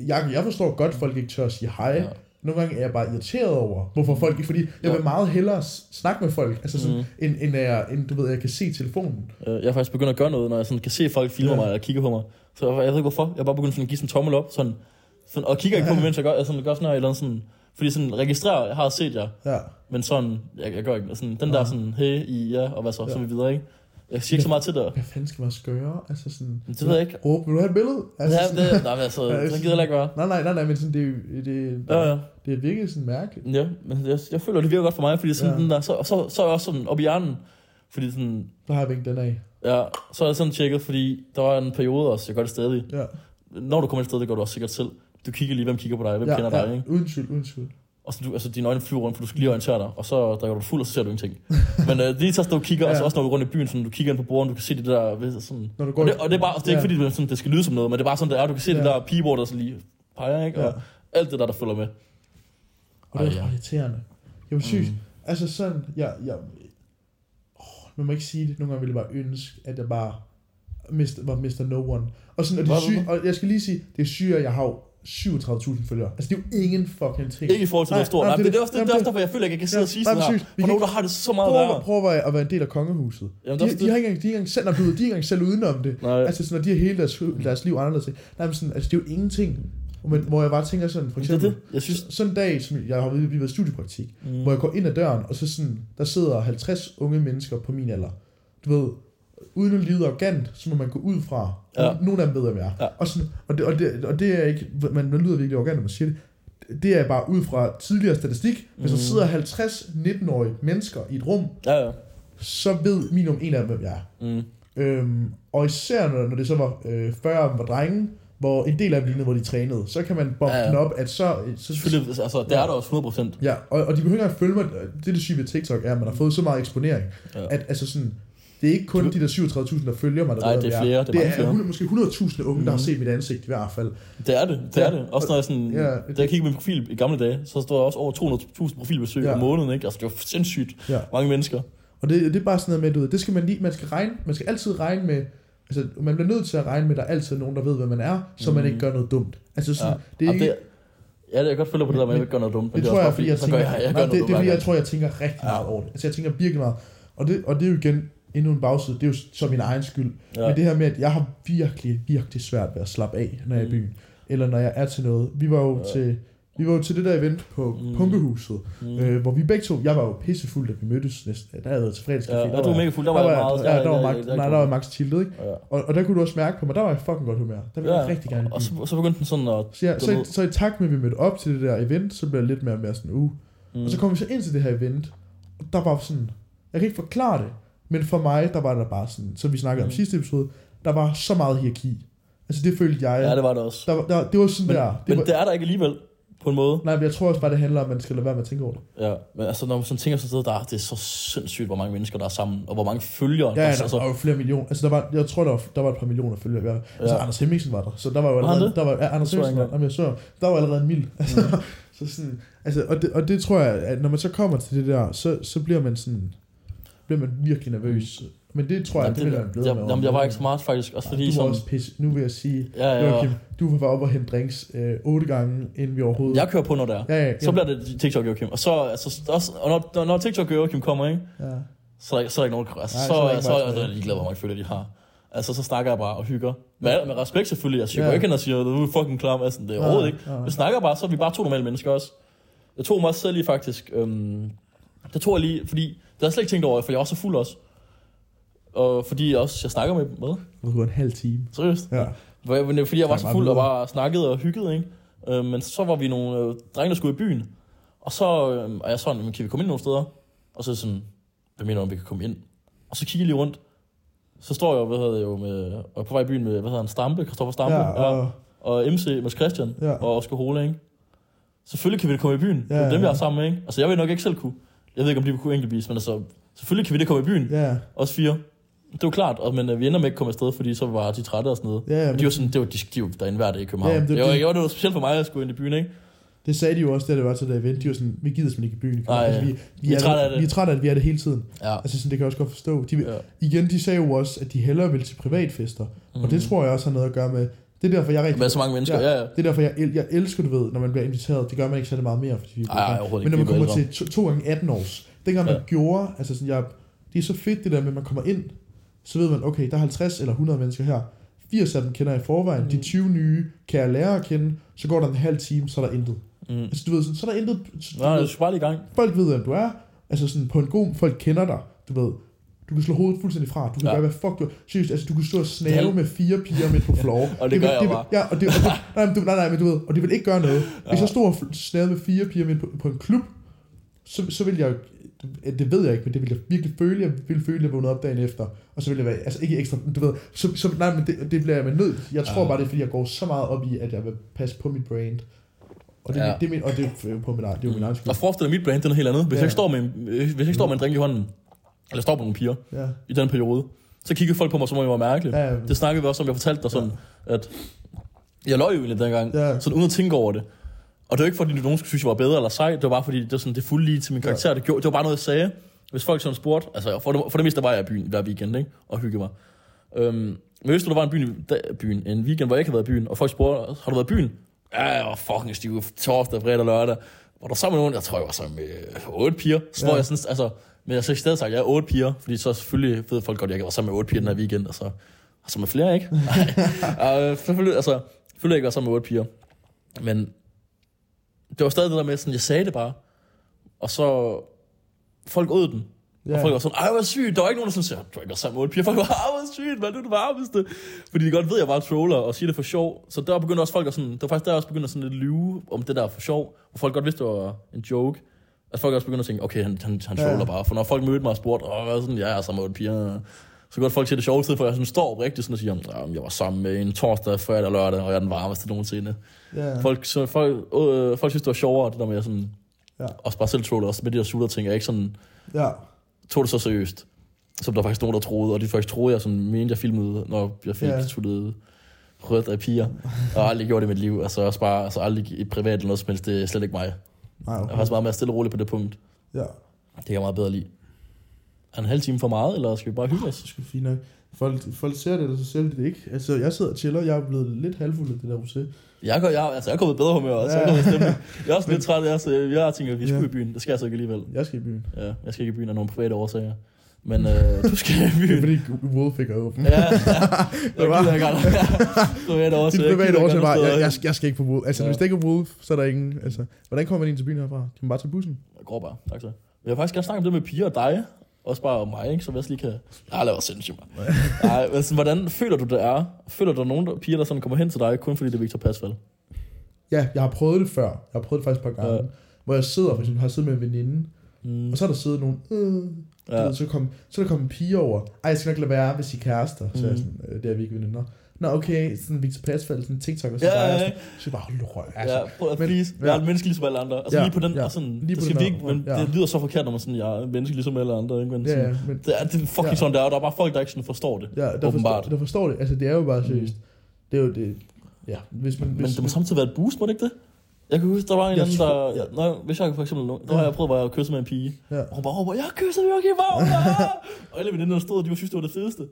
jeg, jeg forstår godt, at folk ikke tør at sige hej. Ja. Ja. Nogle gange er jeg bare irriteret over, hvorfor folk ikke, fordi jeg vil Ja. meget hellere snakke med folk, altså sådan, Mm. end, end, jeg, end, du ved, jeg kan se telefonen. Øh, Jeg er faktisk begyndt at gøre noget, når jeg sådan kan se, at folk filmer Ja. mig og kigger på mig. Så jeg, jeg ved ikke hvorfor. Jeg er bare begyndt sådan at give sådan en tommel op, sådan, sådan, og kigger ikke på mig, mens jeg gør, jeg sådan, gør sådan her, eller sådan, fordi sådan registrerer, jeg har set jer, Ja. men sådan, jeg, jeg gør ikke, sådan, den der Ja. sådan, hey, I, ja, og hvad så, så Ja. er vi videre, ikke? Jeg siger ikke så meget til det. Hvad fanden skal man også gøre? Altså sådan, Men det ved jeg ikke. Råb, vil du have et billede? Altså, Ja, sådan, det, nej, men altså, Ja, det sådan- gider heller ikke være. nej, nej, nej, nej, men sådan, det, er det, Ja, ja. det er virkelig sådan mærkeligt. Ja, men jeg, jeg føler, det virker godt for mig, fordi sådan Ja. den der, så, så, så er jeg også sådan op i hjernen, fordi sådan, Der har jeg vinket den af. ja, så er jeg sådan tjekket, fordi der var en periode også, jeg gør det stadig. Ja, Når du kommer et sted, det gør du også sikkert selv. Du kigger lige, hvem kigger på dig, hvem ja, kender ja, dig, ikke? uden tvivl, uden tvivl. Og så du, altså, dine øjne flyver rundt, for du skal lige orientere dig, og så drikker du fuld, og så ser du ingenting. Men øh, lige tager du kigger, ja. og så Ja. også når du går rundt i byen, sådan, du kigger ind på bordet, du kan se det der, ved, sådan, Når du går, og det, og det er bare, altså, det er ikke Ja. fordi, det, er sådan, det skal lyde som noget, men det er bare sådan, det er, du kan se ja. det Ja. der pigebord, der så lige peger, ikke? Ja. Og alt det der, der følger med. og det er ja. ja. irriterende. Jeg var sygt. Mm. Altså sådan, jeg, jeg, man må ikke sige det. Nogle gange ville jeg bare ønske, at jeg bare mist, var Mr. No One. Og, sådan, og, det er sygt, og jeg skal lige sige, det er sygt, at jeg har 37.000 følgere. Altså, det er jo ingen fucking ting. Ikke i forhold til Nej, noget stort. nej, Nej, det- det, det, er også, det, jamen, det er det- derfor, jeg føler, at jeg kan sidde Ja, og sige sådan her. For nogen, der har det så meget Prøv, værre. prøv at være, en del af kongehuset. Jamen, de, er de, har ikke engang, de har ikke engang selv, ved, de har ikke engang selv udenom det. Nej, Altså sådan, at de har hele deres, deres liv anderledes. Nej, men sådan, altså, det er jo ingenting. Men, hvor jeg bare tænker sådan, for det er eksempel, det. Jeg synes... så- sådan en dag, som jeg har været, i studiepraktik, Mm. hvor jeg går ind ad døren, og så sådan, der sidder 50 unge mennesker på min alder. Du ved, uden at lide arrogant, så må man gå ud fra. Ja. Nogle af dem ved, hvem jeg er. Ja. Og, sådan, og, det, og, det, og det er ikke, man, man lyder virkelig arrogant, når man siger det. Det er bare ud fra tidligere statistik. Hvis der Mm. sidder 50 19-årige mennesker i et rum, Ja, ja. så ved minimum en af dem, hvem jeg er. Mm. Øhm, og især når, når det så var øh, 40 af dem var drenge, hvor en del af dem lignede, hvor de trænede, så kan man bombe Ja, ja, den op, at så... så Selvfølgelig, altså, det er der også 100%. Ja, og, og de behøver ikke engang følge mig. Det er det syge ved TikTok, er, at man har fået så meget eksponering, ja. at altså sådan, det er ikke kun de der 37.000, der følger mig. Der Nej, det er jeg flere, det er det er flere. 100, måske 100.000 unge, der har Mhm. set mit ansigt i hvert fald. Det er det, det Ja. er det. Også når jeg sådan, Ja, da jeg kiggede på min profil i gamle dage, så stod der også over 200.000 profilbesøg Ja. om måneden, ikke? Altså, det var sindssygt Ja. mange mennesker. Og det, det er bare sådan noget med, du ved, det skal man lige, man skal regne, man skal altid regne med, altså man bliver nødt til at regne med, at der er altid nogen, der ved, hvad man er, så man Mhm. ikke gør noget dumt. Altså sådan, Ja. det er ikke, det, ja, det er jeg godt følge på det der med, at jeg ikke gør noget dumt. Men det, det, tror jeg, fordi jeg tænker, jeg, jeg gør nej, det, det, fordi, jeg tror, jeg tænker rigtig Ja. meget over det. Altså jeg tænker virkelig meget. Og det, og det er jo igen endnu en bagside, det er jo så min egen skyld. Ja. Men det her med, at jeg har virkelig, virkelig svært ved at slappe af, når jeg er i Mm. byen. Eller når jeg er til noget. Vi var jo, Ja. til, vi var jo til det der event på Mm. Punkehuset, Mm. øh, hvor vi begge to, jeg var jo pissefuld, da vi mødtes næsten. Der havde været til fredagscafé. Ja, der og du var mega fuld, der var jeg meget. Ja, der var, jeg- Max, jeg- jeg- nej, der var Max tiltet, ikke? Ja. Og, og der kunne du også mærke på mig, der var jeg fucking godt humør. Der ville jeg rigtig gerne og så, så begyndte den sådan at... Så, ja, så, i, så i takt med, at vi mødte op til det der event, så blev jeg lidt mere og mere sådan, uh. Mm. Og så kom vi så ind til det her event, og der var sådan, jeg kan ikke forklare det, men for mig, der var der bare sådan, som vi snakkede om Mm. sidste episode, der var så meget hierarki. Altså det følte jeg. Ja, det var det også. der, var- der, det var sådan Men, der. Det men var, det er der ikke alligevel, på en måde. Nej, men jeg tror også bare, det handler om, at man skal lade være med at tænke over det. Ja, men altså, når man sådan tænker sådan noget, der, det er så sindssygt, hvor mange mennesker, der er sammen, og hvor mange følgere. Ja, ja altså, der var jo flere millioner. Altså, der var, jeg tror, der var, der var et par millioner følgere. Ja. Altså. Anders Hemmingsen var der. Så der var jo Var allerede... det? Der var, ja, Anders Hemmingsen var Jamen, jeg så, der var allerede en mil. Altså, så sådan, altså, og, det, og det tror jeg, at når man så kommer til det der, så, så bliver man sådan... Bliver man virkelig nervøs. Men det tror jeg, Jamen, det, det vil jeg blive jeg, med. jamen, jeg var ikke så meget faktisk, også fordi du var som, også pisse. Nu vil jeg sige, ja, ja, Joachim, du var oppe og hente drinks øh, otte gange, inden vi overhovedet... jeg kører på, når der er. ja, ja, Så bliver det TikTok Joachim. Og så, altså, også, og når, når, når TikTok Joachim kommer, ikke, ja. så er så er der ikke nogen, altså, Nej, så, så er så, ikke så, meget er jeg ligeglad, hvor mange følger de har. Altså, så snakker jeg bare og hygger. Med, med respekt selvfølgelig. Jeg siger Ja. ja. ikke, at jeg siger, du er fucking klam. Altså, det er overhovedet ikke. Ja, ja. Vi snakker bare, så er vi bare to normale mennesker også. Jeg tog mig selv lige faktisk. Øhm, det tog jeg lige, fordi det havde jeg slet ikke tænkt over, for jeg var så fuld også. Og fordi jeg også, jeg snakker med dem. Hvad? Det var en halv time. Seriøst? Ja. Det var fordi, jeg var så fuld og bare snakkede og hyggede, ikke? Øh, men så var vi nogle øh, drenge, der skulle i byen. Og så øh, og jeg sådan, "Men kan vi komme ind nogle steder? Og så sådan, hvad mener du, om vi kan komme ind? Og så kigger jeg lige rundt. Så står jeg, hvad hedder det jo, med, og er på vej i byen med, hvad hedder han, Stampe, Christoffer Stampe, Ja, og, og MC, Mads Christian, Ja. og Oscar Hole, ikke? Selvfølgelig kan vi da komme i byen. Det Ja, er dem, ja. jeg er sammen med, ikke? Altså, jeg vil nok ikke selv kunne. Jeg ved ikke, om de vil kunne enkeltvis, men altså, selvfølgelig kan vi da komme i byen. ja, Også fire. Det var klart, og, men øh, vi ender med ikke at komme afsted, fordi så var de trætte og sådan noget. ja, ja, Men de var sådan, det var, de, de var derinde hver dag i København. Ja, det, det- det, var, det- det, var, det var specielt for mig at skulle ind i byen, ikke? Det sagde de jo også, da det var til det event. De var sådan, vi gider simpelthen ikke i byen. Nej, altså, vi, vi, Vi er er trætte af det. Vi er trætte af det, vi er det hele tiden. Ja. Altså sådan, det kan jeg også godt forstå. De, ja. igen, de sagde jo også, at de hellere vil til privatfester. Mm. Og det tror jeg også har noget at gøre med. Det er derfor, jeg er rigtig... Med så mange mennesker, ja, ja. Det er derfor, jeg, el- jeg elsker, du ved, når man bliver inviteret. Det gør man ikke særlig meget mere, fordi vi er Ej, Men når man er kommer til to, to gange 18 års, dengang man Ja. gjorde, altså sådan, jeg, det er så fedt det der med, at man kommer ind, så ved man, okay, der er 50 eller 100 mennesker her. 80 af dem kender jeg i forvejen. Mm. De 20 nye kan jeg lære at kende. Så går der en halv time, så er der intet. Mm. Altså, du ved, sådan, så er der intet. Så, Nej, du skal bare lige i gang. folk ved, hvem du er. Altså sådan på en god, folk kender dig. Du ved, du kan slå hovedet fuldstændig fra. Du kan ja. Gøre, hvad fuck du Seriøst, altså du kan stå og snave Det med fire piger midt på floor. Og det gør vil, jeg bare. Ja, og det, og det, nej, nej, nej, men du ved, og det vil ikke gøre noget. Hvis Ja. jeg stod og snavede med fire piger midt på, på en klub, så, så vil jeg det ved jeg ikke, men det vil jeg virkelig føle. Jeg vil føle, at jeg vågnede op dagen efter. Og så vil jeg være, altså ikke ekstra, du ved, så, så nej, men det, det bliver jeg med nød. Jeg tror Ja. bare, det er, fordi jeg går så meget op i, at jeg vil passe på mit brand. Og det, Ja. det, er min, og det er på min, det er jo min egen skyld. Og forestil dig, mit brand, det er noget helt andet. Hvis, Ja. jeg, ikke står med, en- hvis jeg ikke står med en drink i hånden, eller står med nogle piger Ja. i den periode, så kigger folk på mig, som om jeg var mærkelig. Ja, ja. Det snakkede vi også om, jeg fortalte dig sådan, at jeg løg jo egentlig dengang, Ja. sådan uden at tænke over det. Og det var ikke fordi, nogen skulle synes, jeg var bedre eller sej, det var bare fordi, det var sådan, det fulde lige til min karakter. Det, gjorde, det var bare noget, jeg sagde. Hvis folk sådan spurgte, altså for det, for det meste var jeg i byen hver weekend, ikke? og hygge mig. Øhm, men hvis du, der var en, byen, da, byen, en weekend, hvor jeg ikke havde været i byen, og folk spurgte, har du været i byen? Ja, jeg var fucking stiv torsdag, fredag og lørdag. Var du sammen med nogen? Jeg tror, jeg var sammen med otte piger. Så Ja. ja. jeg sådan, altså, men jeg så i stedet sagt, jeg er otte piger, fordi så selvfølgelig ved folk godt, at jeg var sammen med otte piger den her weekend, og så, og så med flere, ikke? Nej, uh, selvfølgelig, altså, selvfølgelig ikke var sammen med otte piger. Men det var stadig det der med, sådan, jeg sagde det bare, og så folk åd den. Ja. Og folk var sådan, ej, hvor sygt. Der var ikke nogen, der sådan siger, du ikke sammen med otte piger. Folk var, ej, hvor sygt, man, du er det varmeste. Fordi de godt ved, at jeg bare troller og siger det for sjov. Så der begyndte også folk at sådan, det var faktisk der, også begyndte at sådan lidt lyve om det der for sjov. Hvor folk godt vidste, det var en joke. At folk også begyndte at tænke, okay, han, han, han Ja. bare. For når folk mødte mig og spurgte, åh, hvad sådan, ja, jeg er sammen med otte piger. Så godt folk siger det sjove tid, for jeg sådan står oprigtigt sådan og siger, "Ja, jeg var sammen med en torsdag, fredag og lørdag, og jeg er den varmeste nogensinde. Ja. Folk, så folk, øh, folk synes, det var sjovere, det der med at sådan, Ja. også bare selv troller, også med de der sutter ting, jeg ikke sådan, Ja. tog det så seriøst. Som der faktisk nogen, der troede, og de faktisk troede, jeg sådan mente, jeg filmede, når jeg fik yeah. tuttet rødt af piger. Og aldrig gjort det i mit liv. Altså også bare, altså aldrig i privat eller noget som helst, det er slet ikke mig. Nej, Jeg okay. har også meget mere stille og roligt på det punkt. Ja. Det kan jeg meget bedre lide. Er en halv time for meget, eller skal vi bare hygge os? Det sgu fint nok. Folk, folk ser det, og så ser de det ikke. Altså, jeg sidder og chiller. Jeg er blevet lidt halvfuld af det der rosé. Jeg, går, jeg, altså, jeg er kommet bedre humør også. Ja. Jeg, er kommet jeg er også lidt træt, jeg, så jeg tænker, at vi skal Ja. i byen. Det skal jeg så ikke alligevel. Jeg skal i byen. Ja, jeg skal ikke i byen af nogle private årsager. Men øh, du skal i Det er fordi Wolf ikke er åben. Ja, ja. Det var- Jeg godt. Dit årsager. jeg private årsag var, jeg, jeg, jeg skal ikke på Wolf. Altså, Ja. hvis det ikke er Wolf, så er der ingen... Altså, hvordan kommer man ind til byen herfra? Kan man bare tage bussen? Jeg går bare, tak så. Jeg vil faktisk gerne snakke om det med piger og dig. Også bare om mig, ikke? Så jeg lige kan... Jeg har lavet sindssygt, mand. Nej, sådan, hvordan føler du det er? Føler du, der er nogen der, piger, der sådan kommer hen til dig, kun fordi det er Victor Pasfald? Ja, jeg har prøvet det før. Jeg har prøvet det faktisk et par gange. Ja. Hvor jeg sidder, for eksempel, har siddet med en veninde, Mm. og så er der siddet nogen, øh, Ja. Ja. Ved, så, kom, så er der kom en pige over. Ej, jeg skal nok lade være, hvis I er kærester. Så er jeg Mm. sådan, øh, det er vi ikke veninder. Nå, okay, sådan Victor Pasfald, sådan TikTok, og så Ja, ja, ja. sådan, så bare, hold røg, altså. Ja, prøv at men- please. ja. Jeg er et menneske ligesom alle andre. Altså Ja, lige på den, ja. og sådan, Lige det skal vi ikke, men ja. det lyder så forkert, når man sådan, jeg er et menneske ligesom alle andre, ikke? Men Ja, sådan, ja, men det, er, det er fucking Ja. sådan, der er, der er bare folk, der ikke sådan forstår det. ja, der, forstår, åbenbart. der forstår det. Altså, det er jo bare seriøst. Det er jo det, ja, hvis man... Men Hvis, det må samtidig være et boost, må det ikke det? Jeg kan huske, der var en anden, der... Ja. Når, hvis jeg for eksempel... Nu, der Ja. har jeg prøvet, hvor jeg kyssede med en pige. Ja. Og hun bare råber, jeg kysser Joachim Wagner! og alle veninder, der stod, de var synes, det var det fedeste.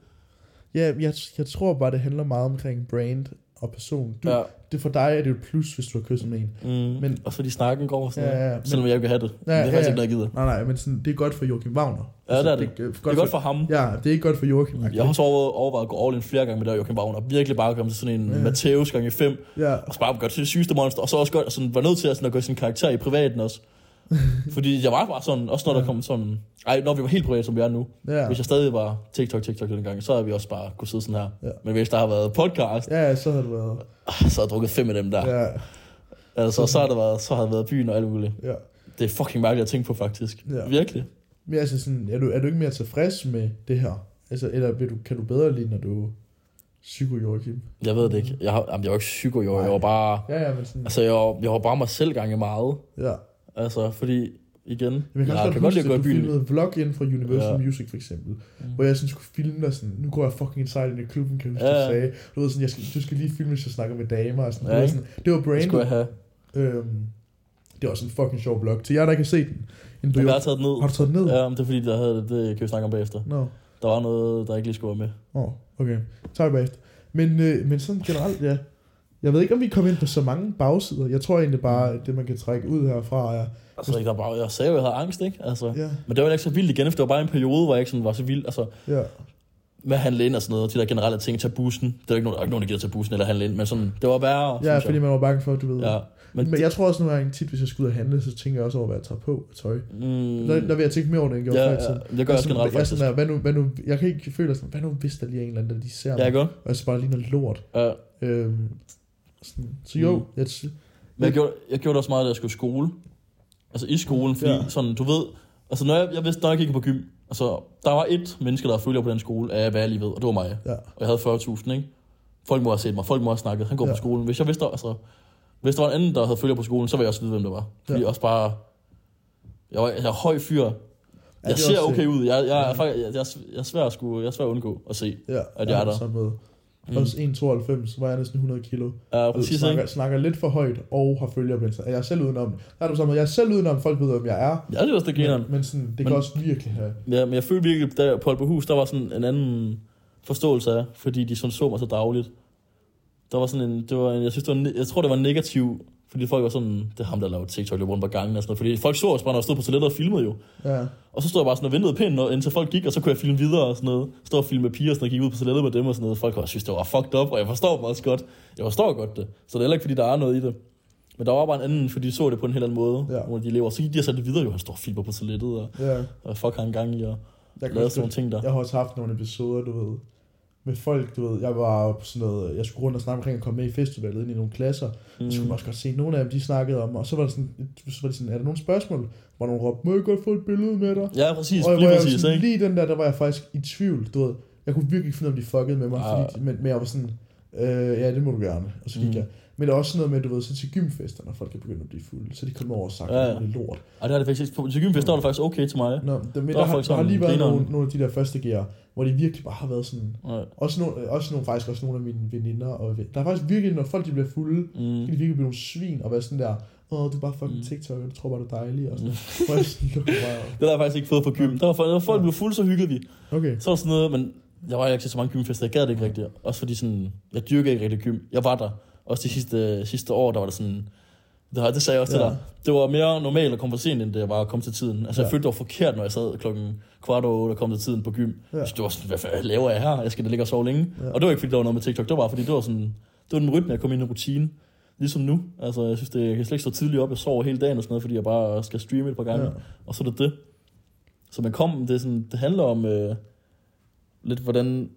ja, jeg, jeg tror bare, det handler meget omkring brand og person. Du, Ja. Det for dig er det jo et plus, hvis du har kysset med en. Mm. Men- og fordi snakken går sådan Ja, noget. ja, men- Selvom jeg ikke vil have det. Ja, Ja, det er faktisk ja, ikke noget, jeg gider. Nej, nej, men sådan, det er godt for Joachim Wagner. Altså, Ja, det er det. Det er, Det er godt for ham. Ja, det er ikke godt for Joachim. Jeg har også overvejet, overvejet at gå all in flere gange med der Joachim Wagner. Virkelig bare komme til sådan en Ja. ja. Matthäus gange 5. Ja, Og så bare gøre til det sygeste monster. Og så også godt, sådan, var nødt til at, sådan, at gøre sin karakter i privaten også. Fordi jeg var bare sådan, også når Ja. der kom sådan... Ej, når vi var helt private, som vi er nu. ja. Hvis jeg stadig var TikTok, TikTok den gang, så havde vi også bare kunne sidde sådan her. Ja. Men hvis der har været podcast, Ja, så har det været... så har jeg drukket fem af dem der. Ja, Altså, så har det været, så har det været byen og alt muligt. ja. Det er fucking mærkeligt at tænke på, faktisk. Ja. Virkelig. Men altså sådan, er du, er du ikke mere tilfreds med det her? Altså, eller vil du, kan du bedre lide, når du psyko Joachim? Jeg ved det ikke. Jeg, har, jamen, jeg var ikke psyko, jo. Jeg var bare... Ja, ja, men sådan... Altså, jeg var, jeg var bare mig selv gange meget. Ja. Altså, fordi, igen, Men jeg kan, jeg kan godt lide at gå i du byen. filmede vlog inden fra Universal Ja. Music, for eksempel. Mm. Hvor jeg sådan skulle filme dig sådan, nu går jeg fucking inside ind i klubben, kan jeg huske, Ja. du sagde. Du ved sådan, jeg skal, du skal lige filme, hvis jeg snakker med damer. Og sådan. Ja, det, var ikke? sådan det var Det skulle jeg have. Øhm, det var også en fucking sjov vlog. Til jer, der ikke har set den. En Men jeg har taget den ned. Har du taget den ned? Ja, men det er fordi, der havde, det kan vi snakke om bagefter. Nå, Der var noget, der ikke lige skulle være med. oh, okay. Tak bagefter. Men, øh, men sådan generelt, ja. Jeg ved ikke, om vi kommer ind på så mange bagsider. Jeg tror egentlig bare, at det man kan trække ud herfra er... Altså, ikke, der bare, jeg sagde jo, jeg havde angst, ikke? Altså, Ja, men det var ikke så vildt igen, for det var bare en periode, hvor jeg ikke sådan var så vild. Altså, ja, med at handle ind og sådan noget, de der generelle ting, tage bussen. Det er ikke nogen, der er ikke nogen, der gider tage bussen eller handle ind, men sådan, det var værre, ja fordi jeg. man var bange for, du ved. Ja, Men, men, jeg tror også nogle gange tit, hvis jeg skal ud og handle, så tænker jeg også over, hvad jeg tager på af tøj. mm, Der, der vil jeg tænke mere over det, end jeg gjorde ja, før i tiden. ja, det gør jeg også sådan, generelt jeg, er faktisk. sådan der, hvad nu, hvad nu, jeg kan ikke føle sådan, hvad nu hvis der lige er en eller anden, der de ser Ja, mig, ikke og jeg så bare ligner lort. Ja. Øhm, sådan, så jo, Mm. jeg, Men jeg gjorde, jeg gjorde det også meget, da jeg skulle i skole. Altså i skolen, fordi Ja. sådan, du ved... Altså når jeg, jeg vidste, når jeg gik på gym, altså der var et menneske, der følger på den skole, af hvad jeg lige ved, og det var mig. ja, Og jeg havde 40.000, ikke? Folk må have set mig, folk må have snakket, han går Ja. på skolen. Hvis jeg vidste, altså... Hvis der var en anden, der havde følger på skolen, så ville jeg også vide, hvem det var. Fordi Ja. også bare... Jeg, var, jeg er høj fyr. Ja, Jeg er ser okay det. ud. Jeg, jeg, er, faktisk, jeg, jeg, er- jeg, er svær at skulle, jeg er svær at undgå at se. ja, At jeg er på der. måde. Mm. Også 1,92, var jeg næsten 100 kilo. Ja, Og præcis, snakker, ikke? snakker lidt for højt, og har følger på Instagram. Jeg er selv udenom. Der er det på samme måde. Jeg er selv udenom, folk ved, hvem jeg er. Ja, det er også det, grineren. Men, men sådan, det kan Men- også virkelig have... Ja, men jeg følte virkelig, da på Aalborghus, der var sådan en anden forståelse af, fordi de sådan så mig så dagligt. Der var sådan en, det var en, jeg synes, det var, en- jeg tror, det var negativ, fordi folk var sådan, det er ham, der lavede TikTok, løb rundt på gangen og sådan noget, fordi folk så os bare, når jeg stod på toilettet og filmede jo. Ja, Og så stod jeg bare sådan og ventede pænt, indtil folk gik, og så kunne jeg filme videre og sådan noget. Stå og filme med piger og sådan, og gik ud på toilettet med dem og sådan noget. Folk også synes, det var fucked up, og jeg forstår dem også godt. Jeg forstår godt det. Så det er heller ikke, fordi der er noget i det. Men der var bare en anden, fordi de så det på en helt anden måde, Ja. hvor de lever. Så gik de og satte det videre, jo, han står og filmer på toilettet, og, ja. og fuck har en gang i, og Jeg lavede sådan nogle ting der. Jeg har også haft nogle episoder, du ved, med folk, du ved, jeg var på sådan noget, jeg skulle rundt og snakke omkring at komme med i festivalet ind i nogle klasser, mm. så skulle man også godt se, at nogle af dem, de snakkede om, og så var, det sådan, så var det sådan, er der nogle spørgsmål, hvor nogen råbte, må jeg godt få et billede med dig? Ja, præcis, og lige hvor jeg præcis, sådan, ikke? lige den der, der var jeg faktisk i tvivl, du ved, jeg kunne virkelig ikke finde ud af, om de fuckede med mig, Ah. fordi, men, men jeg var sådan, øh, ja, det må du gerne, og så gik Mm. jeg. Men der er også noget med, du ved, så til gymfester, når folk er begyndt at blive fulde, så de kommer over og sagt, Ja, ja, det er lort. Og det har det faktisk, på til gymfest, der var det faktisk okay til mig. Nå, der, Der der, var har, der har lige været nogle, nogle af de der første gear, hvor de virkelig bare har været sådan, Ja. også nogle, også nogle, faktisk også nogle af mine veninder. Og, der er faktisk virkelig, når folk de bliver fulde, mm. Mm. kan de virkelig blive nogle svin og være sådan der, åh, du er bare fucking Mm. TikTok, og du tror bare, du er dejlig. Og sådan. Bare op. Det har jeg faktisk ikke fået på gym. Der var, folk- når folk blev fulde, så hyggede vi. Okay. Så var der sådan noget, men jeg var ikke til så mange gymfester, jeg gad det ikke rigtigt. Også fordi sådan, jeg dyrker ikke rigtig gym. Jeg var der. Også de sidste, sidste år, der var det sådan, det, det sagde jeg også Ja. til dig. Det var mere normalt at komme for sent, end det var at komme til tiden. Altså, jeg Ja. følte, det var forkert, når jeg sad klokken kvart over og kom til tiden på gym. Ja. Ja. Det var sådan, hvad fanden laver jeg her? Jeg skal da ligge og sove længe. Ja. Og det var ikke, fordi der var noget med TikTok. Det var fordi det var sådan, det var den rytme, jeg kom ind i en rutine. Ligesom nu. Altså, jeg synes, det, jeg kan slet ikke stå tidligt op. Jeg sover hele dagen og sådan noget, fordi jeg bare skal streame et par gange. Ja. Ja. Og så er det det. Så man kom, det, er sådan, det handler om øh, lidt, hvordan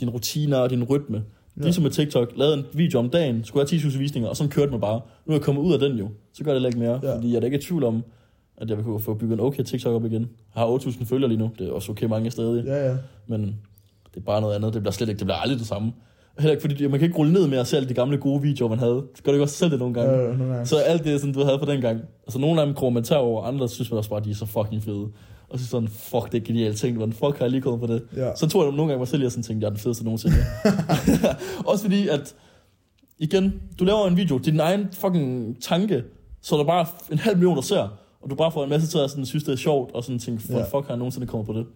din rutiner og din rytme. Ja. Ja. Ligesom med TikTok, lavede en video om dagen, skulle have 10.000 visninger, og så kørte man bare. Nu er jeg kommet ud af den jo, så gør det heller ikke mere, Ja. ja. fordi jeg er da ikke i tvivl om, at jeg vil kunne få bygget en okay TikTok op igen. Jeg har 8.000 følgere lige nu, det er også okay mange stadig, Ja, ja. men det er bare noget andet. Det bliver slet ikke, det bliver aldrig det samme. Heller ikke, fordi man kan ikke rulle ned med at alle de gamle gode videoer, man havde. Gør det ikke også selv det nogle gange? Øh, nogle gange. Så alt det, som du havde på den gang. Altså nogle af dem kommer man over, andre synes man også bare, de er så fucking fede. Og så sådan, fuck, det er genialt ting, hvordan fuck har jeg lige kommet på det? Ja. Så tror jeg nogle gange mig selv, jeg sådan tænkte, jeg er den fedeste nogensinde. også fordi, at igen, du laver en video, din egen fucking tanke, så er der bare en halv million, der ser, og du bare får en masse til at sådan, synes, det er sjovt, og sådan tænke, Ja. ja. fuck, har jeg nogensinde kommet på det?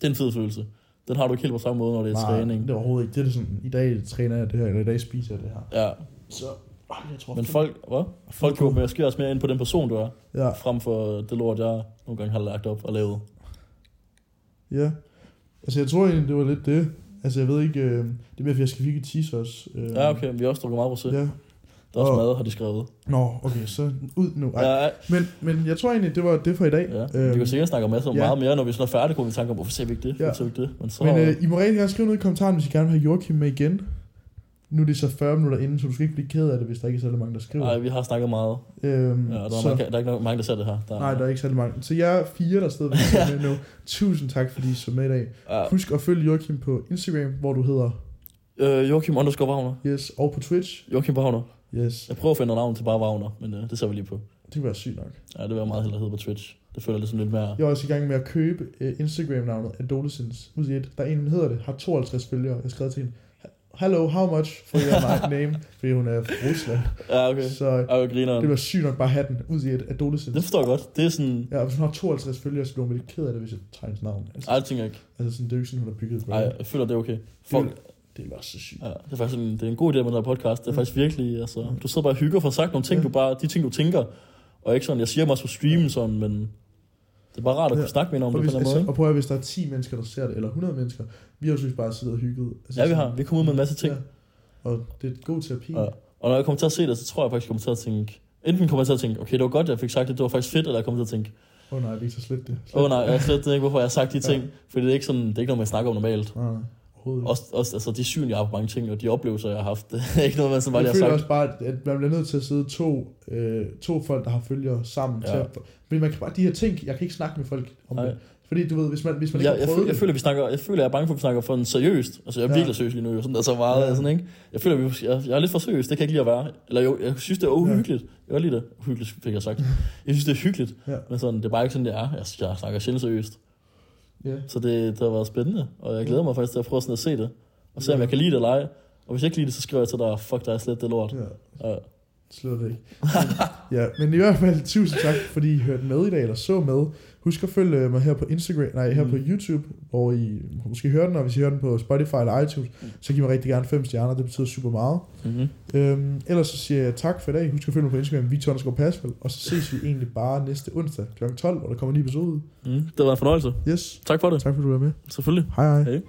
Det er en fed følelse. Den har du ikke helt på samme måde, når det er Nej, træning. det er overhovedet ikke. Det er sådan, i dag træner jeg det her, eller i dag spiser jeg det her. Ja, Så, jeg tror, men folk, hvad? Folk går måske også mere ind på den person, du er, Ja, frem for det lort, jeg nogle gange har lagt op og lavet. ja. Altså, jeg tror egentlig, det var lidt det. Altså, jeg ved ikke, øh, det er mere, fordi jeg skal et tease også. Øh, Ja, okay, vi har også drukket meget rosé. Ja. Der er også Og- mad, har de skrevet. Nå, okay, så ud nu. Ej. Ja, Men, men jeg tror egentlig, det var det for i dag. ja. Vi kan sikkert snakke om masser Øhm, ja. meget mere, når vi sådan er færdige, kunne vi tænke om, hvorfor ser vi ikke det? Ja. Hvorfor ser vi ikke det? Men så... Men øh, I må rigtig gerne skrive noget i kommentaren, hvis I gerne vil have Joachim med igen. Nu er det så 40 minutter inden, så du skal ikke blive ked af det, hvis der ikke er særlig mange, der skriver. Nej, vi har snakket meget. Øhm, Ja, der, er så, mange, der er ikke nok- mange, der ser det her. Der, nej, der er ikke særlig mange. Så jeg er fire, der stadigvæk er med nu. Tusind tak, fordi I så med i dag. Ja. Husk at følge Joachim på Instagram, hvor du hedder Øh, Joachim underscore Wagner. Yes, og på Twitch. Joachim Wagner. Yes, Jeg prøver at finde navn til bare Wagner, men øh, det ser vi lige på. det kunne være sygt nok. Ja, det vil jeg meget hellere hedde på Twitch. Det føler jeg lidt sådan lidt mere... Jeg er også i gang med at købe uh, Instagram-navnet Adolescence. Ud i et. Der er en, hun hedder det, har 52 følgere. Jeg har skrevet til hende, Hello, how much for your name? Fordi hun er fra Rusland. Ja, okay. Så Ja, jeg griner. det bliver sygt nok bare at have den ud i et Adolescence. Det forstår jeg godt. Det er sådan... Ja, og hvis hun har 52 følgere, så bliver hun lidt ked af det, hvis jeg tager hendes navn. Altså, Ej, det tænker jeg ikke. altså sådan, det er jo ikke sådan, hun har bygget et Nej, jeg føler, det er okay. Folk, Det er bare så sygt. Ja, det er faktisk en, det er en god idé med den her podcast. Det er Mm. faktisk virkelig, altså, Mm. du sidder bare og hygger for at sagt nogle ting, Ja. du bare, de ting, du tænker. Og ikke sådan, jeg siger også på streamen sådan, men det er bare rart at Ja. kunne snakke med en om Og, det hvis, på den altså, måde. og prøv at hvis der er 10 mennesker, der ser det, eller 100 mennesker, vi har jo synes bare siddet og hygget. Altså, Ja, vi har. Vi kommer ud med en masse ting. Ja. Og det er god terapi. Ja. Og når jeg kommer til at se det, så tror jeg faktisk, jeg kommer til at tænke, enten kommer jeg til at tænke, okay, det var godt, jeg fik sagt det, det var faktisk fedt, eller jeg kommer til at tænke, Åh oh, nej, Victor, slet det. Åh oh, nej, jeg slet ikke, hvorfor jeg har sagt de Ja. ting. Fordi det er ikke sådan, det er ikke noget, man snakker om normalt. Nej, nej, overhovedet. Også, også altså, de syn, jeg har på mange ting, og de oplevelser, jeg har haft, det er ikke noget, man sådan bare jeg lige har føler sagt. også bare, at man bliver nødt til at sidde to, øh, to folk, der har følgere sammen. Ja. Til at, fordi man kan bare, de her ting, jeg kan ikke snakke med folk om Nej. det. Fordi du ved, hvis man, hvis man ikke Jeg, jeg, føler, jeg, føler, vi snakker, jeg føler, jeg er bange for, at vi snakker for en seriøst. Altså, jeg er Ja. virkelig seriøs lige nu. Sådan, altså meget, Ja. ja. sådan, ikke? Jeg føler, vi, jeg, jeg er lidt for seriøs. Det kan jeg ikke lide at være. Eller jo, jeg synes, det er uhyggeligt. Jeg kan lide det. Uhyggeligt, fik jeg sagt. Jeg synes, det er hyggeligt. Ja. Men sådan, det er bare ikke sådan, det er. Jeg, jeg snakker sjældent seriøst. Så det, det har været spændende. Og jeg glæder mig faktisk til at prøve sådan at se det. Og se, om jeg kan lide det eller ej. Og hvis jeg ikke lide det, så skriver jeg til dig, fuck dig, slet det lort. ja. Ja. Slet ikke. ja, men i hvert fald tusind tak, fordi I hørte med i dag, eller så med. Husk at følge mig her på Instagram, nej, her Mm. på YouTube, hvor I måske hører den, og hvis I hører den på Spotify eller iTunes, så giv mig rigtig gerne fem stjerner, det betyder super meget. Mm-hmm. Øhm, ellers så siger jeg tak for i dag. Husk at følge mig på Instagram, Victor Pascal, og så ses vi egentlig bare næste onsdag kl. 12, hvor der kommer en ny episode ud. Mm. Det var en fornøjelse. Yes, Tak for det. tak fordi du var med. Selvfølgelig. Hej hej. Hej.